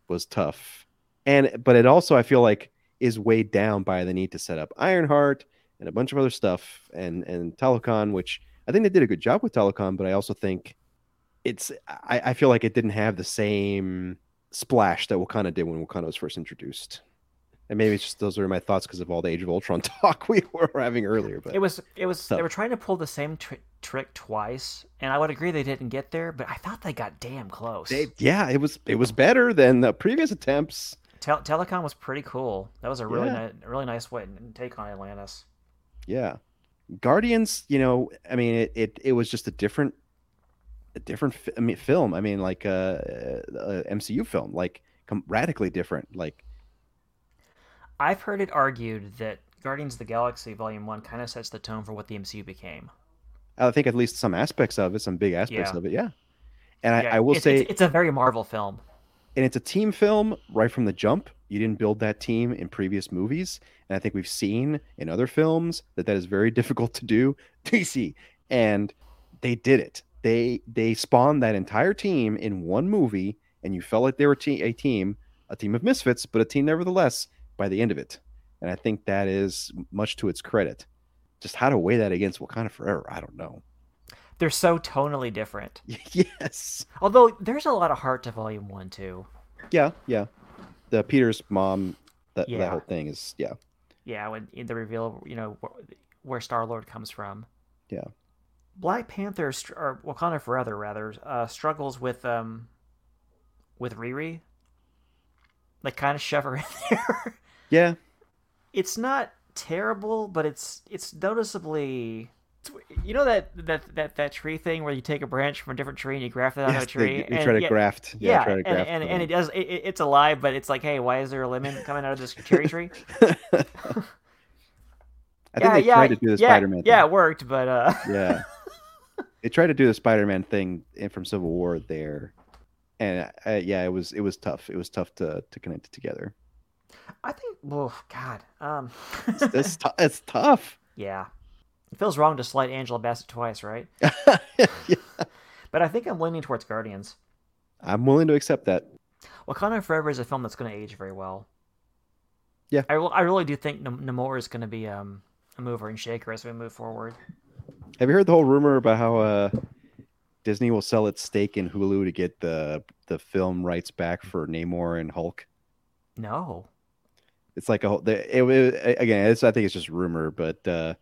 was tough. And but it also I feel like is weighed down by the need to set up Ironheart and a bunch of other stuff and and Talokan, which I think they did a good job with Talokan, but I also think it's I, I feel like it didn't have the same splash that Wakanda did when Wakanda was first introduced. And maybe it's just those are my thoughts because of all the Age of Ultron talk we were having earlier. But It was it was So- they were trying to pull the same tr- trick twice, and I would agree they didn't get there, but I thought they got damn close. they, yeah, it was it was better than the previous attempts. Tel- Talokan was pretty cool. That was a really Yeah. ni- really nice way take on Atlantis. Yeah, Guardians. You know, I mean, it it, it was just a different a different fi- I mean, film. I mean, like uh, uh, a, a MCU film, like com- radically different. Like I've heard it argued that Guardians of the Galaxy Volume One kind of sets the tone for what the MCU became. I think at least some aspects of it, some big aspects Yeah. of it, yeah. And I, I will it's, say, it's, it's a very Marvel film. And it's a team film right from the jump. You didn't build that team in previous movies, and I think we've seen in other films that that is very difficult to do. DC, and they did it. They they spawned that entire team in one movie, and you felt like they were te- a team, a team of misfits, but a team nevertheless. By the end of it, and I think that is much to its credit. Just how to weigh that against Wakanda Forever, I don't know. They're so tonally different. yes, Although there's a lot of heart to Volume One too. yeah, yeah. The Peter's mom, that Yeah. that whole thing is yeah. Yeah, when in the reveal, you know, where Star Lord comes from. Yeah. Black Panther or Wakanda Forever rather uh, struggles with um with Riri. Like kind of shove her in there. Yeah, it's not terrible, but it's it's noticeably. You know that, that that that tree thing where you take a branch from a different tree and you graft it onto yes, a tree. they, they try to yeah, graft. Yeah, Yeah, try to and, graft. and, them. and it does. It, it- it's alive, but it's like, hey, why is there a lemon coming out of this cherry tree? I think they yeah, tried to do the yeah, Spider-Man. Yeah, thing. it worked, but uh, yeah. They tried to do the Spider-Man thing in from Civil War there, and uh, yeah, it was it was tough. It was tough to to connect it together. I think, oh God, um, It's it's, tou- it's tough. yeah, it feels wrong to slight Angela Bassett twice, right? Yeah. But I think I'm leaning towards Guardians. I'm willing to accept that. Wakanda Forever is a film that's going to age very well. Yeah. I, I really do think Namor is going to be um a mover and shaker as we move forward. Have you heard the whole rumor about how uh, Disney will sell its stake in Hulu to get the the film rights back for Namor and Hulk? No. It's like a whole. It, it, again, it's, I think it's just rumor, but uh,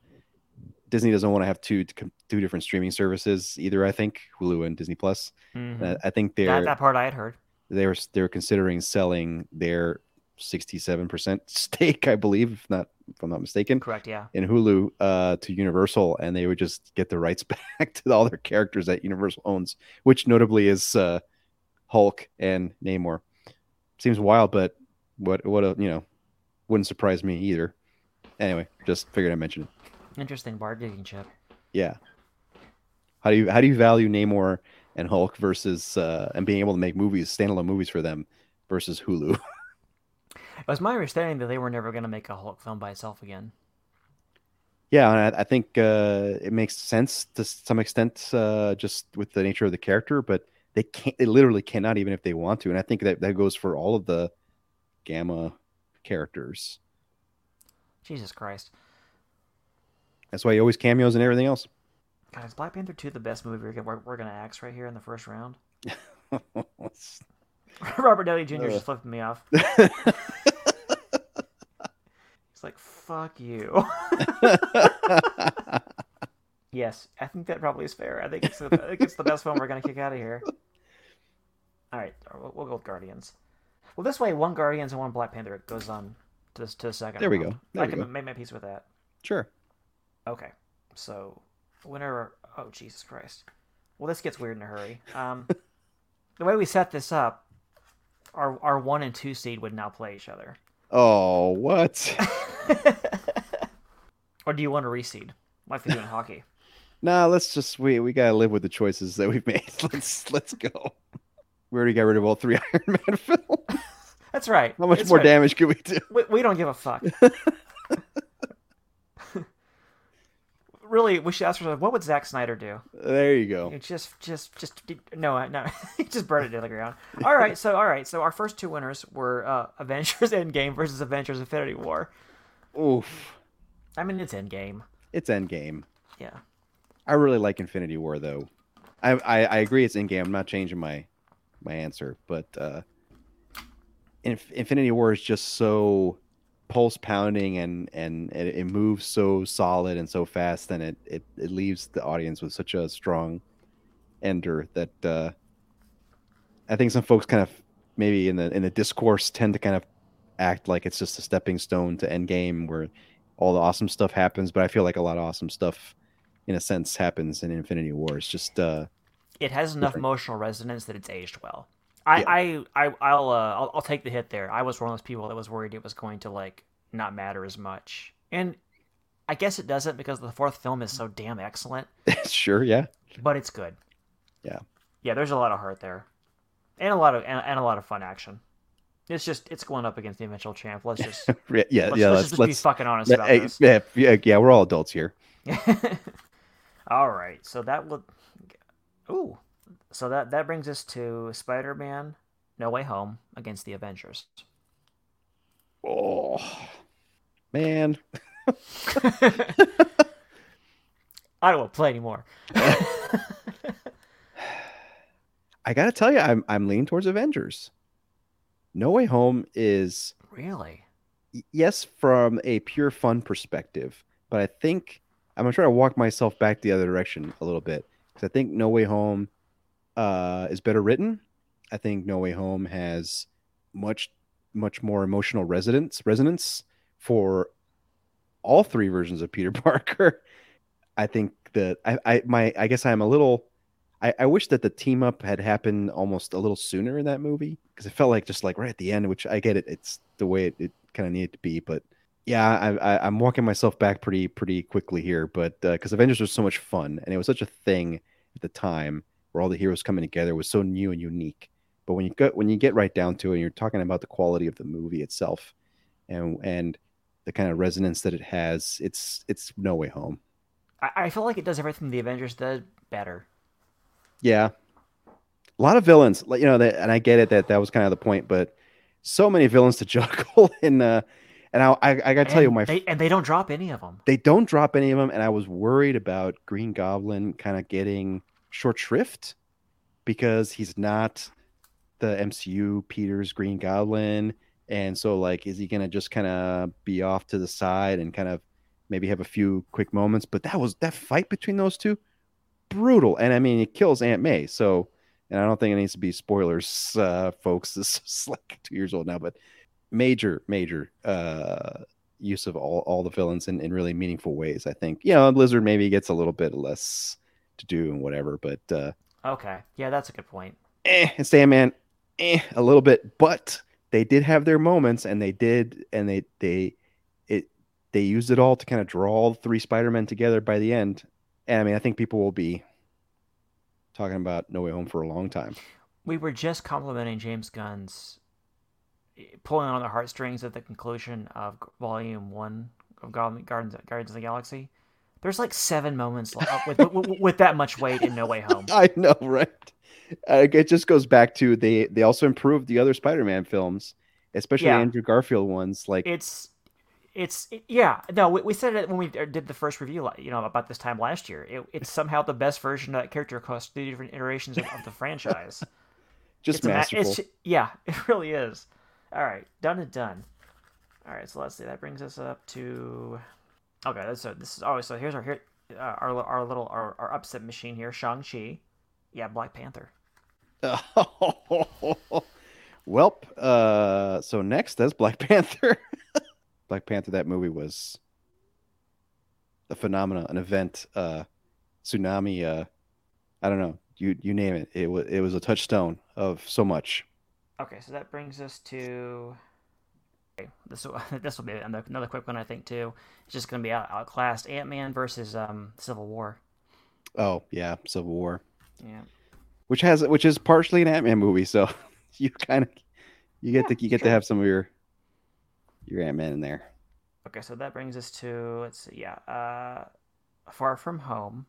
Disney doesn't want to have two two different streaming services either. I think Hulu and Disney Plus. Mhm. Uh, I think they're That, that part I had heard. they were they were considering selling their sixty seven percent stake, I believe, if not if I'm not mistaken, Correct, yeah. in Hulu uh, to Universal, and they would just get the rights back to all their characters that Universal owns, which notably is uh, Hulk and Namor. Seems wild, but what what a you know wouldn't surprise me either. Anyway, just figured I'd mention it. Interesting bargaining chip. Yeah. How do you how do you value Namor and Hulk versus uh, and being able to make movies, standalone movies for them versus Hulu? It was my understanding that they were never going to make a Hulk film by itself again. Yeah, and I, I think uh, it makes sense to some extent, uh, just with the nature of the character. But they can't. They literally cannot, even if they want to. And I think that that goes for all of the Gamma characters. Jesus Christ. That's why he always cameos and everything else. God, is Black Panther 2 the best movie we're, gonna- we're, we're going to axe right here in the first round? Robert Downey Jr. is just flipped me off. He's like, fuck you. yes, I think that probably is fair. I think it's the, I think it's the best film we're going to kick out of here. All right, we'll, we'll go with Guardians. Well, this way, one Guardians and one Black Panther goes on to, to the second There we round. go. There I we can go. make my peace with that. sure. Okay, so winner. Oh Jesus Christ! Well, this gets weird in a hurry. Um, the way we set this up, our our one and two seed would now play each other. Oh, what? or do you want to reseed, like we do in hockey? nah, let's just we we gotta live with the choices that we've made. Let's let's go. We already got rid of all three Iron Man films. That's right. How much It's more right. damage could we do? We, we don't give a fuck. Really, we should ask ourselves, what would Zack Snyder do? There you go. Just, just, just no, no. just burn it to the ground. All right, so all right, so our first two winners were uh, Avengers Endgame versus Avengers Infinity War. Oof. I mean, it's Endgame. It's Endgame. Yeah. I really like Infinity War though. I I, I agree it's Endgame. I'm not changing my my answer, but uh, Inf- Infinity War is just so pulse pounding and and it, it moves so solid and so fast, and it, it it leaves the audience with such a strong ender that uh, I think some folks kind of maybe in the in the discourse tend to kind of act like it's just a stepping stone to Endgame where all the awesome stuff happens, but I feel like a lot of awesome stuff in a sense happens in Infinity War. It's just uh It has enough Different. emotional resonance that it's aged well. I, I, I, I'll, uh, I'll, I'll take the hit there. I was one of those people that was worried it was going to like not matter as much, and I guess it doesn't because the fourth film is so damn excellent. sure, yeah. but it's good. Yeah. Yeah, there's a lot of heart there, and a lot of and, and a lot of fun action. It's just it's going up against the eventual champ. Let's just Yeah, yeah, let's, yeah. let's Let's, just let's, be fucking honest let- about hey, this. yeah, yeah, yeah, we're all adults here. All right, so that would, ooh, so that that brings us to Spider-Man: No Way Home against the Avengers. Oh man. I don't want to play anymore. I gotta tell you, I'm I'm leaning towards Avengers. No Way Home is really? yes from a pure fun perspective, but I think I'm gonna try to walk myself back the other direction a little bit because I think No Way Home uh, is better written. I think No Way Home has much much more emotional resonance resonance for all three versions of Peter Parker. I think that I, I my I guess I'm a little I, I wish that the team up had happened almost a little sooner in that movie because it felt like just like right at the end, which I get it. It's the way it, it kind of needed to be, but yeah, I, I, I'm walking myself back pretty pretty quickly here. But because Avengers was so much fun and it was such a thing at the time where all the heroes coming together was so new and unique. But when you get when you get right down to it, and you're talking about the quality of the movie itself, and and the kind of resonance that it has, it's it's No Way Home. I, I feel like it does everything the Avengers did better. Yeah, a lot of villains, like you know, that, and I get it that that was kind of the point, but so many villains to juggle, and uh, And I, I, I gotta tell you, my they, and they don't drop any of them. they don't drop any of them, and I was worried about Green Goblin kind of getting short shrift because he's not the MCU Peter's Green Goblin, and so like, is he gonna just kind of be off to the side and kind of maybe have a few quick moments? But that was that fight between those two, brutal, and I mean, it kills Aunt May. So, and I don't think it needs to be spoilers, uh, folks. This is like two years old now, but major, major uh use of all, all the villains in, in really meaningful ways. I think, you know, Lizard maybe gets a little bit less to do and whatever, but uh, Okay, yeah, that's a good point. eh, and Sandman, eh, a little bit, but they did have their moments and they did, and they, they, it, they used it all to kind of draw all three Spider-Men together by the end. And I mean, I think people will be talking about No Way Home for a long time. We were just complimenting James Gunn's eh, pulling on the heartstrings at the conclusion of Volume One of Guardians, Guardians of the Galaxy. There's like seven moments uh, with, with with that much weight in No Way Home. I know, right? Uh, it just goes back to they they also improved the other Spider-Man films, especially Yeah. Andrew Garfield ones. Like, It's it's it- yeah no we, we said it when we did the first review you know about this time last year it, it's somehow the best version of that character across three different iterations of, of the franchise just it's a it's, yeah it really is all right done and done all right so let's see that brings us up to okay that's so this is oh so here's our here uh, our, our little our, our upset machine here shang chi yeah black panther Welp. Uh, so next, that's Black Panther. Black Panther. That movie was a phenomenon, an event, uh, tsunami. Uh, I don't know. You you name it. It was it was a touchstone of so much. okay so that brings us to this will this will be another, quick one i think too it's just going to be out, outclassed ant-man versus um civil war Oh yeah, Civil War, yeah which has which is partially an Ant Man movie. So you kind of you get Yeah, to you get sure. to have some of your your Ant Man in there. Okay, so that brings us to let's see, yeah, uh, Far From Home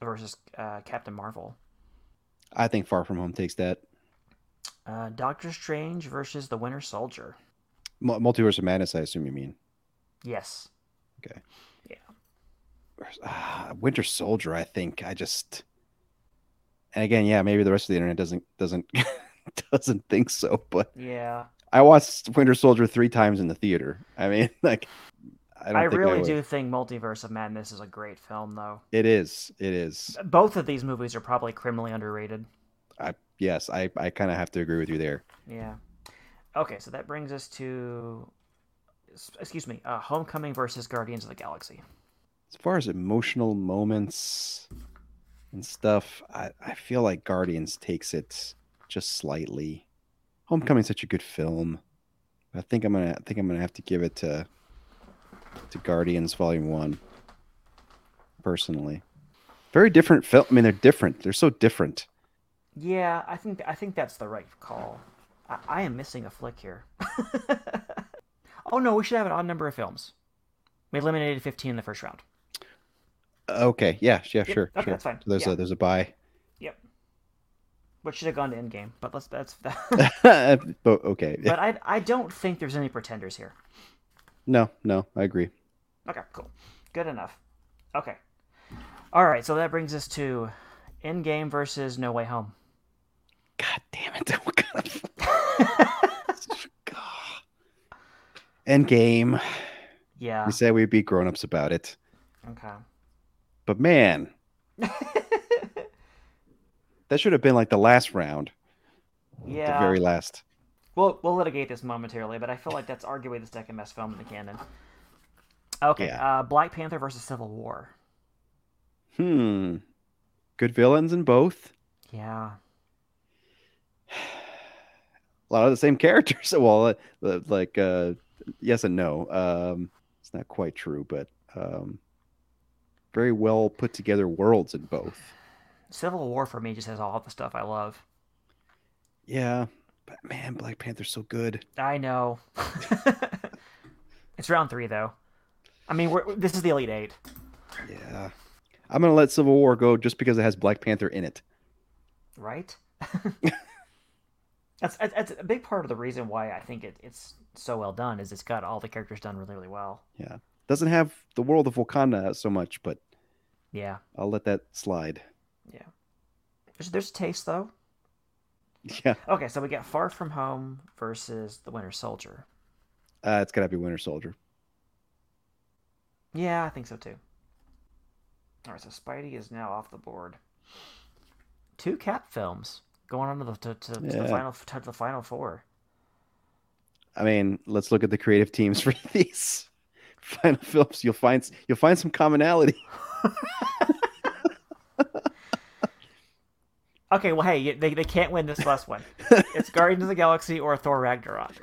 versus uh, Captain Marvel, I think Far From Home takes that. Uh, Doctor Strange versus the Winter Soldier. Mul- Multiverse of Madness, I assume you mean. Yes, Ah, Winter Soldier, I think. I just and again, yeah, maybe the rest of the internet doesn't doesn't doesn't think so, but yeah, I watched Winter Soldier three times in the theater. I mean, like I I, really would. do think Multiverse of Madness is a great film, though. It is. It is. Both of these movies are probably criminally underrated. Yes, I I kind of have to agree with you there. Yeah. Okay, so that brings us to, excuse me, uh, Homecoming versus Guardians of the Galaxy. as far as emotional moments and stuff, I, I feel like Guardians takes it just slightly. Homecoming's such a good film. I think I'm gonna I think I'm gonna have to give it to to Guardians Volume One. Personally, very different film. I mean, they're different. They're so different. Yeah, I think I think that's the right call. I, I am missing a flick here. oh no, we should have an odd number of films. We eliminated fifteen in the first round. Okay, yeah, yeah, Yep, sure, okay, sure. that's fine. So there's Yeah. a there's a buy. Yep. Which should have gone to Endgame, but let's that's. but okay, but I I don't think there's any pretenders here. no, no, I agree. Okay, cool, good enough. Okay, all right. So that brings us to Endgame versus No Way Home. God damn it! What kind of End game. Yeah. We said we'd be grown ups about it. Okay. But man, that should have been like the last round. yeah. The very last. We'll we'll litigate this momentarily, but I feel like that's arguably the second best film in the canon. Okay, Yeah. uh, Black Panther versus Civil War. Hmm. Good villains in both. Yeah. A lot of the same characters. Well, uh, like uh yes and no. Um it's not quite true, but um very well put together worlds in both. Civil War for me just has all the stuff I love. Yeah. But man, Black Panther's so good. I know. it's round three though. I mean, we're, this is the Elite Eight. Yeah. I'm gonna let Civil War go just because it has Black Panther in it. right? That's, that's a big part of the reason why I think it, it's so well done is it's got all the characters done really really well. Yeah. Doesn't have the world of Wakanda so much, but Yeah, I'll let that slide. Yeah, there's there's taste though. Yeah. Okay, so we got Far From Home versus The Winter Soldier. Uh, it's gotta be Winter Soldier. Yeah, I think so too. All right, so Spidey is now off the board. Two Cap films going on to the to, to, to the final to the final four. I mean, let's look at the creative teams for these final films. You'll find you'll find some commonality. Okay, well, hey, they, they can't win this last one. It's Guardians of the Galaxy or Thor Ragnarok.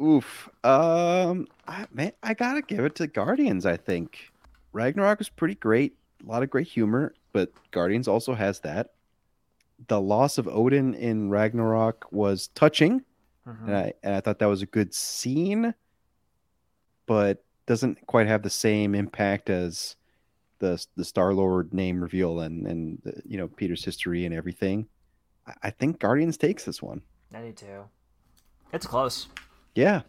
Oof. Um, I, man, I gotta give it to Guardians. I think Ragnarok was pretty great. A lot of great humor, but Guardians also has that. The loss of Odin in Ragnarok was touching, Mhm. and I and I thought that was a good scene, but doesn't quite have the same impact as the the Star Lord name reveal and and the, you know Peter's history and everything. I, I think Guardians takes this one. I do too. It's close. Yeah,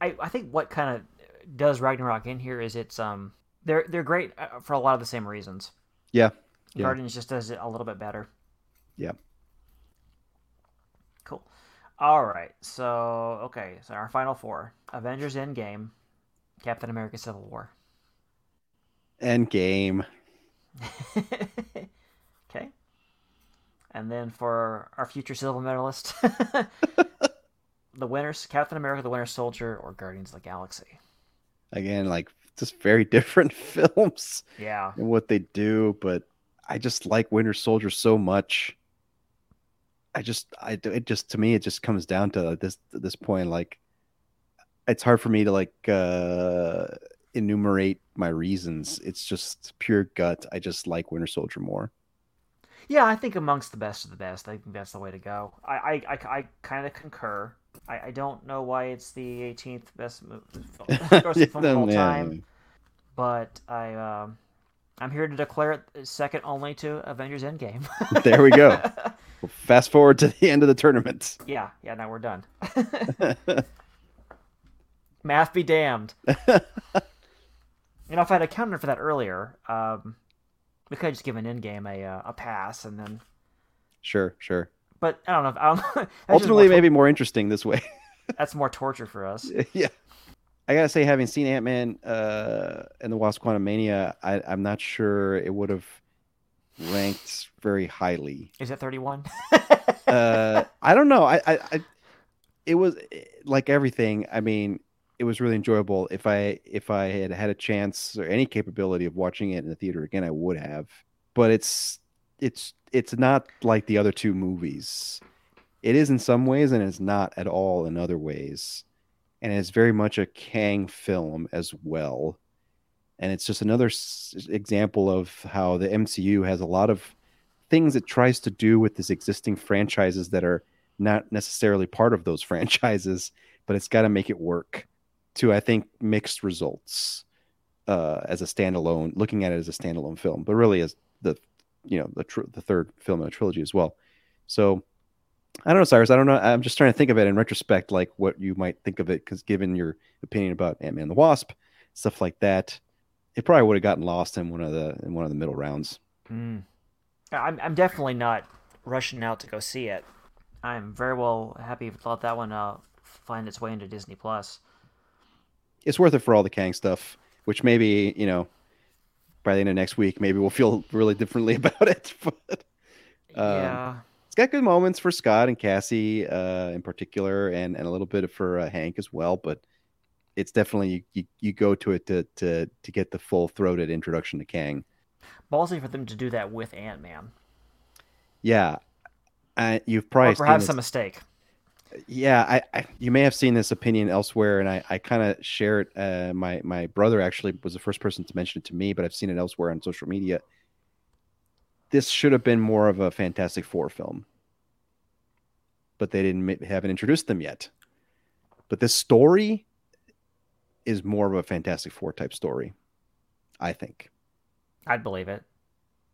I, I think what kind of does Ragnarok in here is it's um they're they're great uh, for a lot of the same reasons. yeah, Yeah. Guardians just does it a little bit better. Yeah. Cool. All right. So okay. So our final four: Avengers Endgame, Captain America: Civil War. End game. okay. And then for our future silver medalist, the winners: Captain America: The Winter Soldier or Guardians of the Galaxy. again like just very different films Yeah. and what they do but i just like winter soldier so much i just i do- it just to me it just comes down to this this point like it's hard for me to like uh enumerate my reasons it's just pure gut i just like winter soldier more Yeah, I think amongst the best of the best, I think that's the way to go. I I, I, I kind of concur. I, I don't know why it's the 18th best movie film, film of all Yeah. time, but I um, I'm here to declare it second only to Avengers Endgame. there we go fast forward to the end of the tournament yeah, yeah. Now we're done. Math be damned. you know, if I'd accounted for that earlier, um, we could have just given Endgame a uh, a pass, and then. sure sure But I don't know. If, I don't, that's ultimately maybe more interesting this way that's more torture for us. yeah. I gotta say, having seen Ant Man uh, and the Wasp Quantumania, I, I'm not sure it would have ranked very highly. Is it 31? Uh, I don't know. I, I, I, it was like everything. I mean, it was really enjoyable. If I, if I had had a chance or any capability of watching it in the theater again, I would have. But it's, it's, it's not like the other two movies. It is in some ways, and it's not at all in other ways and it's very much a Kang film as well. And it's just another s- example of how the MCU has a lot of things it tries to do with these existing franchises that are not necessarily part of those franchises, but it's got to make it work to, I think, mixed results uh, as a standalone, looking at it as a standalone film, but really as the, you know, the, tr- the third film in a trilogy as well. So, I don't know, Cyrus. I don't know. I'm just trying to think of it in retrospect, like what you might think of it, because given your opinion about Ant Man the Wasp, stuff like that, it probably would have gotten lost in one of the in one of the middle rounds. Mm. I'm, I'm definitely not rushing out to go see it. I'm very well happy to let that one uh, find its way into Disney Plus. It's worth it for all the Kang stuff, which maybe you know by the end of next week, maybe we'll feel really differently about it. But Um, yeah. it's got good moments for Scott and Cassie uh, in particular, and, and a little bit for uh, Hank as well. But it's definitely you, you, go to it to, to to get the full throated introduction to Kang. Ballsy for them to do that with Ant Man. Yeah, uh, you've probably Or perhaps a mistake. yeah I, I you may have seen this opinion elsewhere and i, I kind of share it uh, my my brother actually was the first person to mention it to me but i've seen it elsewhere on social media this should have been more of a fantastic four film but they didn't haven't introduced them yet but this story is more of a fantastic four type story i think I'd believe it.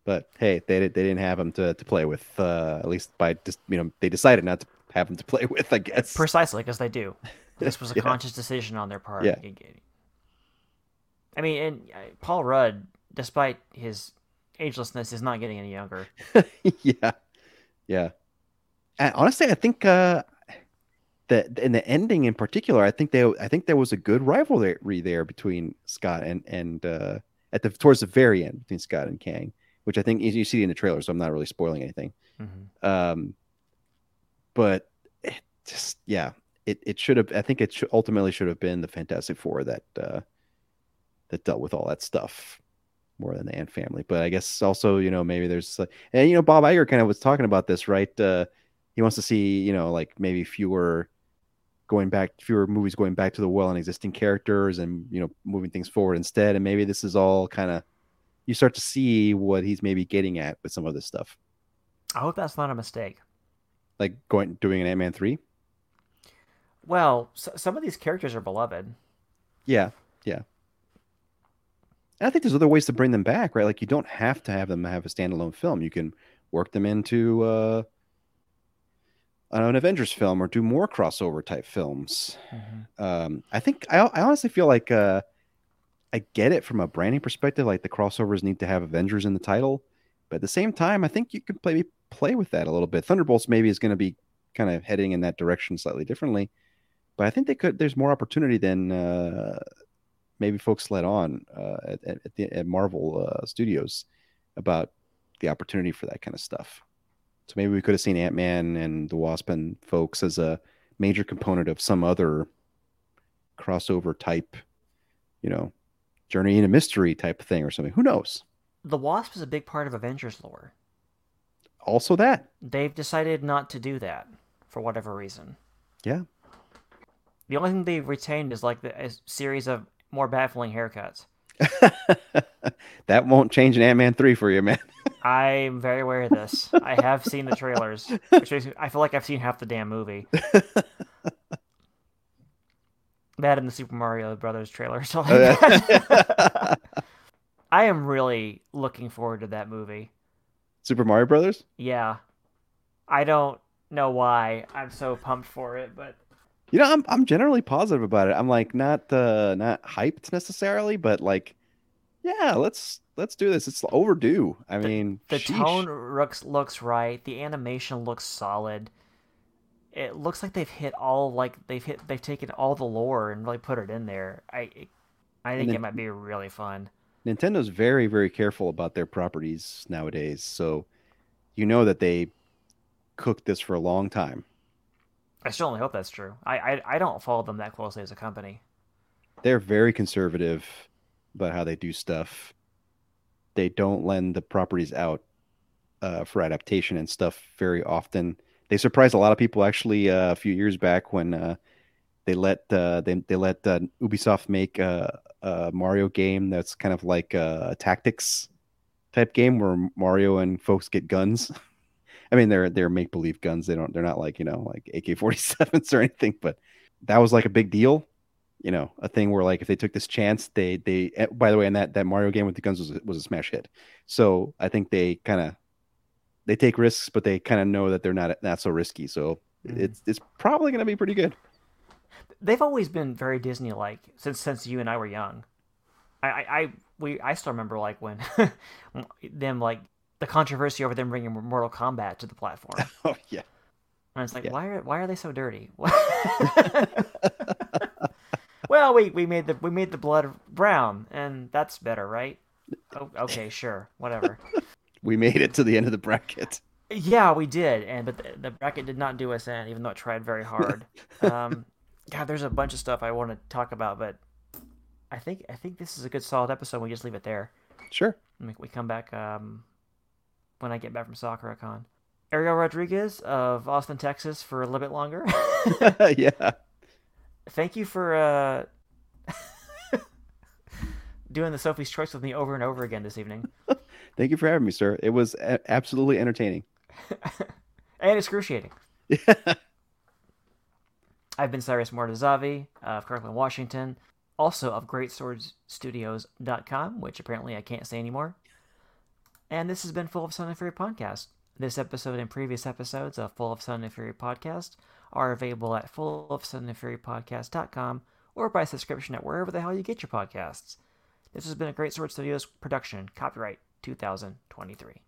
But hey, they they didn't have him to, to play with. Uh, at least by just you know they decided not to have him to play with. I guess. Precisely, because they do. This was a Yeah. conscious decision on their part. Yeah. I mean, and uh, Paul Rudd, despite his agelessness, is not getting any younger. yeah, yeah. And honestly, I think uh, that in the ending in particular, I think they I think there was a good rivalry there between Scott and and uh, at the towards the very end between Scott and Kang, which I think you, you see in the trailer. So I'm not really spoiling anything. Mhm. Um, but it just yeah, it it should have. I think it should, ultimately should have been the Fantastic Four that uh, that dealt with all that stuff more than the Ant family. But I guess also you know maybe there's uh, and you know Bob Iger kind of was talking about this right. Uh, he wants to see you know like maybe fewer going back fewer movies going back to the well and existing characters and you know moving things forward instead and maybe this is all kind of you start to see what he's maybe getting at with some of this stuff I hope that's not a mistake. like going doing an ant-man 3 Well, s some of these characters are beloved. Yeah, yeah. And I think there's other ways to bring them back, right? Like you don't have to have them have a standalone film. You can work them into uh, an Avengers film or do more crossover type films. Um, I think I, I honestly feel like uh, I get it from a branding perspective. Like the crossovers need to have Avengers in the title, but at the same time, I think you can play play with that a little bit. Thunderbolts maybe is going to be kind of heading in that direction slightly differently, but I think they could. There's more opportunity than uh, maybe folks let on uh, at, at, at, the, at Marvel uh, Studios about the opportunity for that kind of stuff. So maybe we could have seen Ant Man and the Wasp and folks as a major component of some other crossover type, you know, journey into mystery type thing or something. Who knows? The Wasp is a big part of Avengers lore. Also, that. They've decided not to do that for whatever reason. Yeah. The only thing they've retained is like the a series of more baffling haircuts. that won't change an Ant Man 3 for you, man. I'm very aware of this. I have seen the trailers, which makes me, I feel like I've seen half the damn movie. That in the Super Mario Brothers trailer. So I am really looking forward to that movie. Super Mario Brothers? Yeah, I don't know why I'm so pumped for it, but You know, I'm I'm generally positive about it. I'm like not uh not hyped necessarily, but like yeah, let's let's do this. It's overdue. I mean, the sheesh. tone looks looks right. The animation looks solid. It looks like they've hit all like they've hit they've taken all the lore and really put it in there. I I think then- it might be really fun. Nintendo's very very careful about their properties nowadays. So you know that they cooked this for a long time. I certainly hope that's true. I, I I don't follow them that closely as a company. They're very conservative about how they do stuff. They don't lend the properties out uh, for adaptation and stuff very often. They surprised a lot of people actually uh, a few years back when uh, they let uh, they they let uh, Ubisoft make a, a Mario game that's kind of like a tactics type game where Mario and folks get guns. I mean, they're they're make believe guns. They don't they're not like you know like AK forty sevens or anything. But that was like a big deal. You know, a thing where like if they took this chance, they they. eh, By the way, in that that Mario game with the guns was was a smash hit. So I think they kind of they take risks, but they kind of know that they're not not so risky. So Mhm. it's it's probably going to be pretty good. They've always been very Disney like since since you and I were young. I, I, I we I still remember like when them like the controversy over them bringing Mortal Kombat to the platform. Oh yeah. And it's like, Yeah. why are why are they so dirty? well, we, we made the we made the blood brown, and that's better, right? Oh, okay, sure, whatever. We made it to the end of the bracket. Yeah, we did, and but the, the bracket did not do us in, even though it tried very hard. Um, God, there's a bunch of stuff I want to talk about, but I think I think this is a good solid episode. We just leave it there. Sure. We, we come back um, when I get back from Sakura-Con. Ariel Rodriguez of Austin, Texas, for a little bit longer. yeah. Thank you for uh, doing the Sophie's Choice with me over and over again this evening, Thank you for having me, sir. It was a- absolutely entertaining. and excruciating. Yeah. I've been Cyrus Mortazavi of Kirkland, Washington, also of GreatSwordsStudios.com, which apparently I can't say anymore. And this has been Full of Sound and Fury Podcast. This episode and previous episodes of Full of Sound and Fury Podcast are available at fullofsoundandfurypodcast.com or by subscription at wherever the hell you get your podcasts. This has been a Great Sword Studios production, copyright 2023.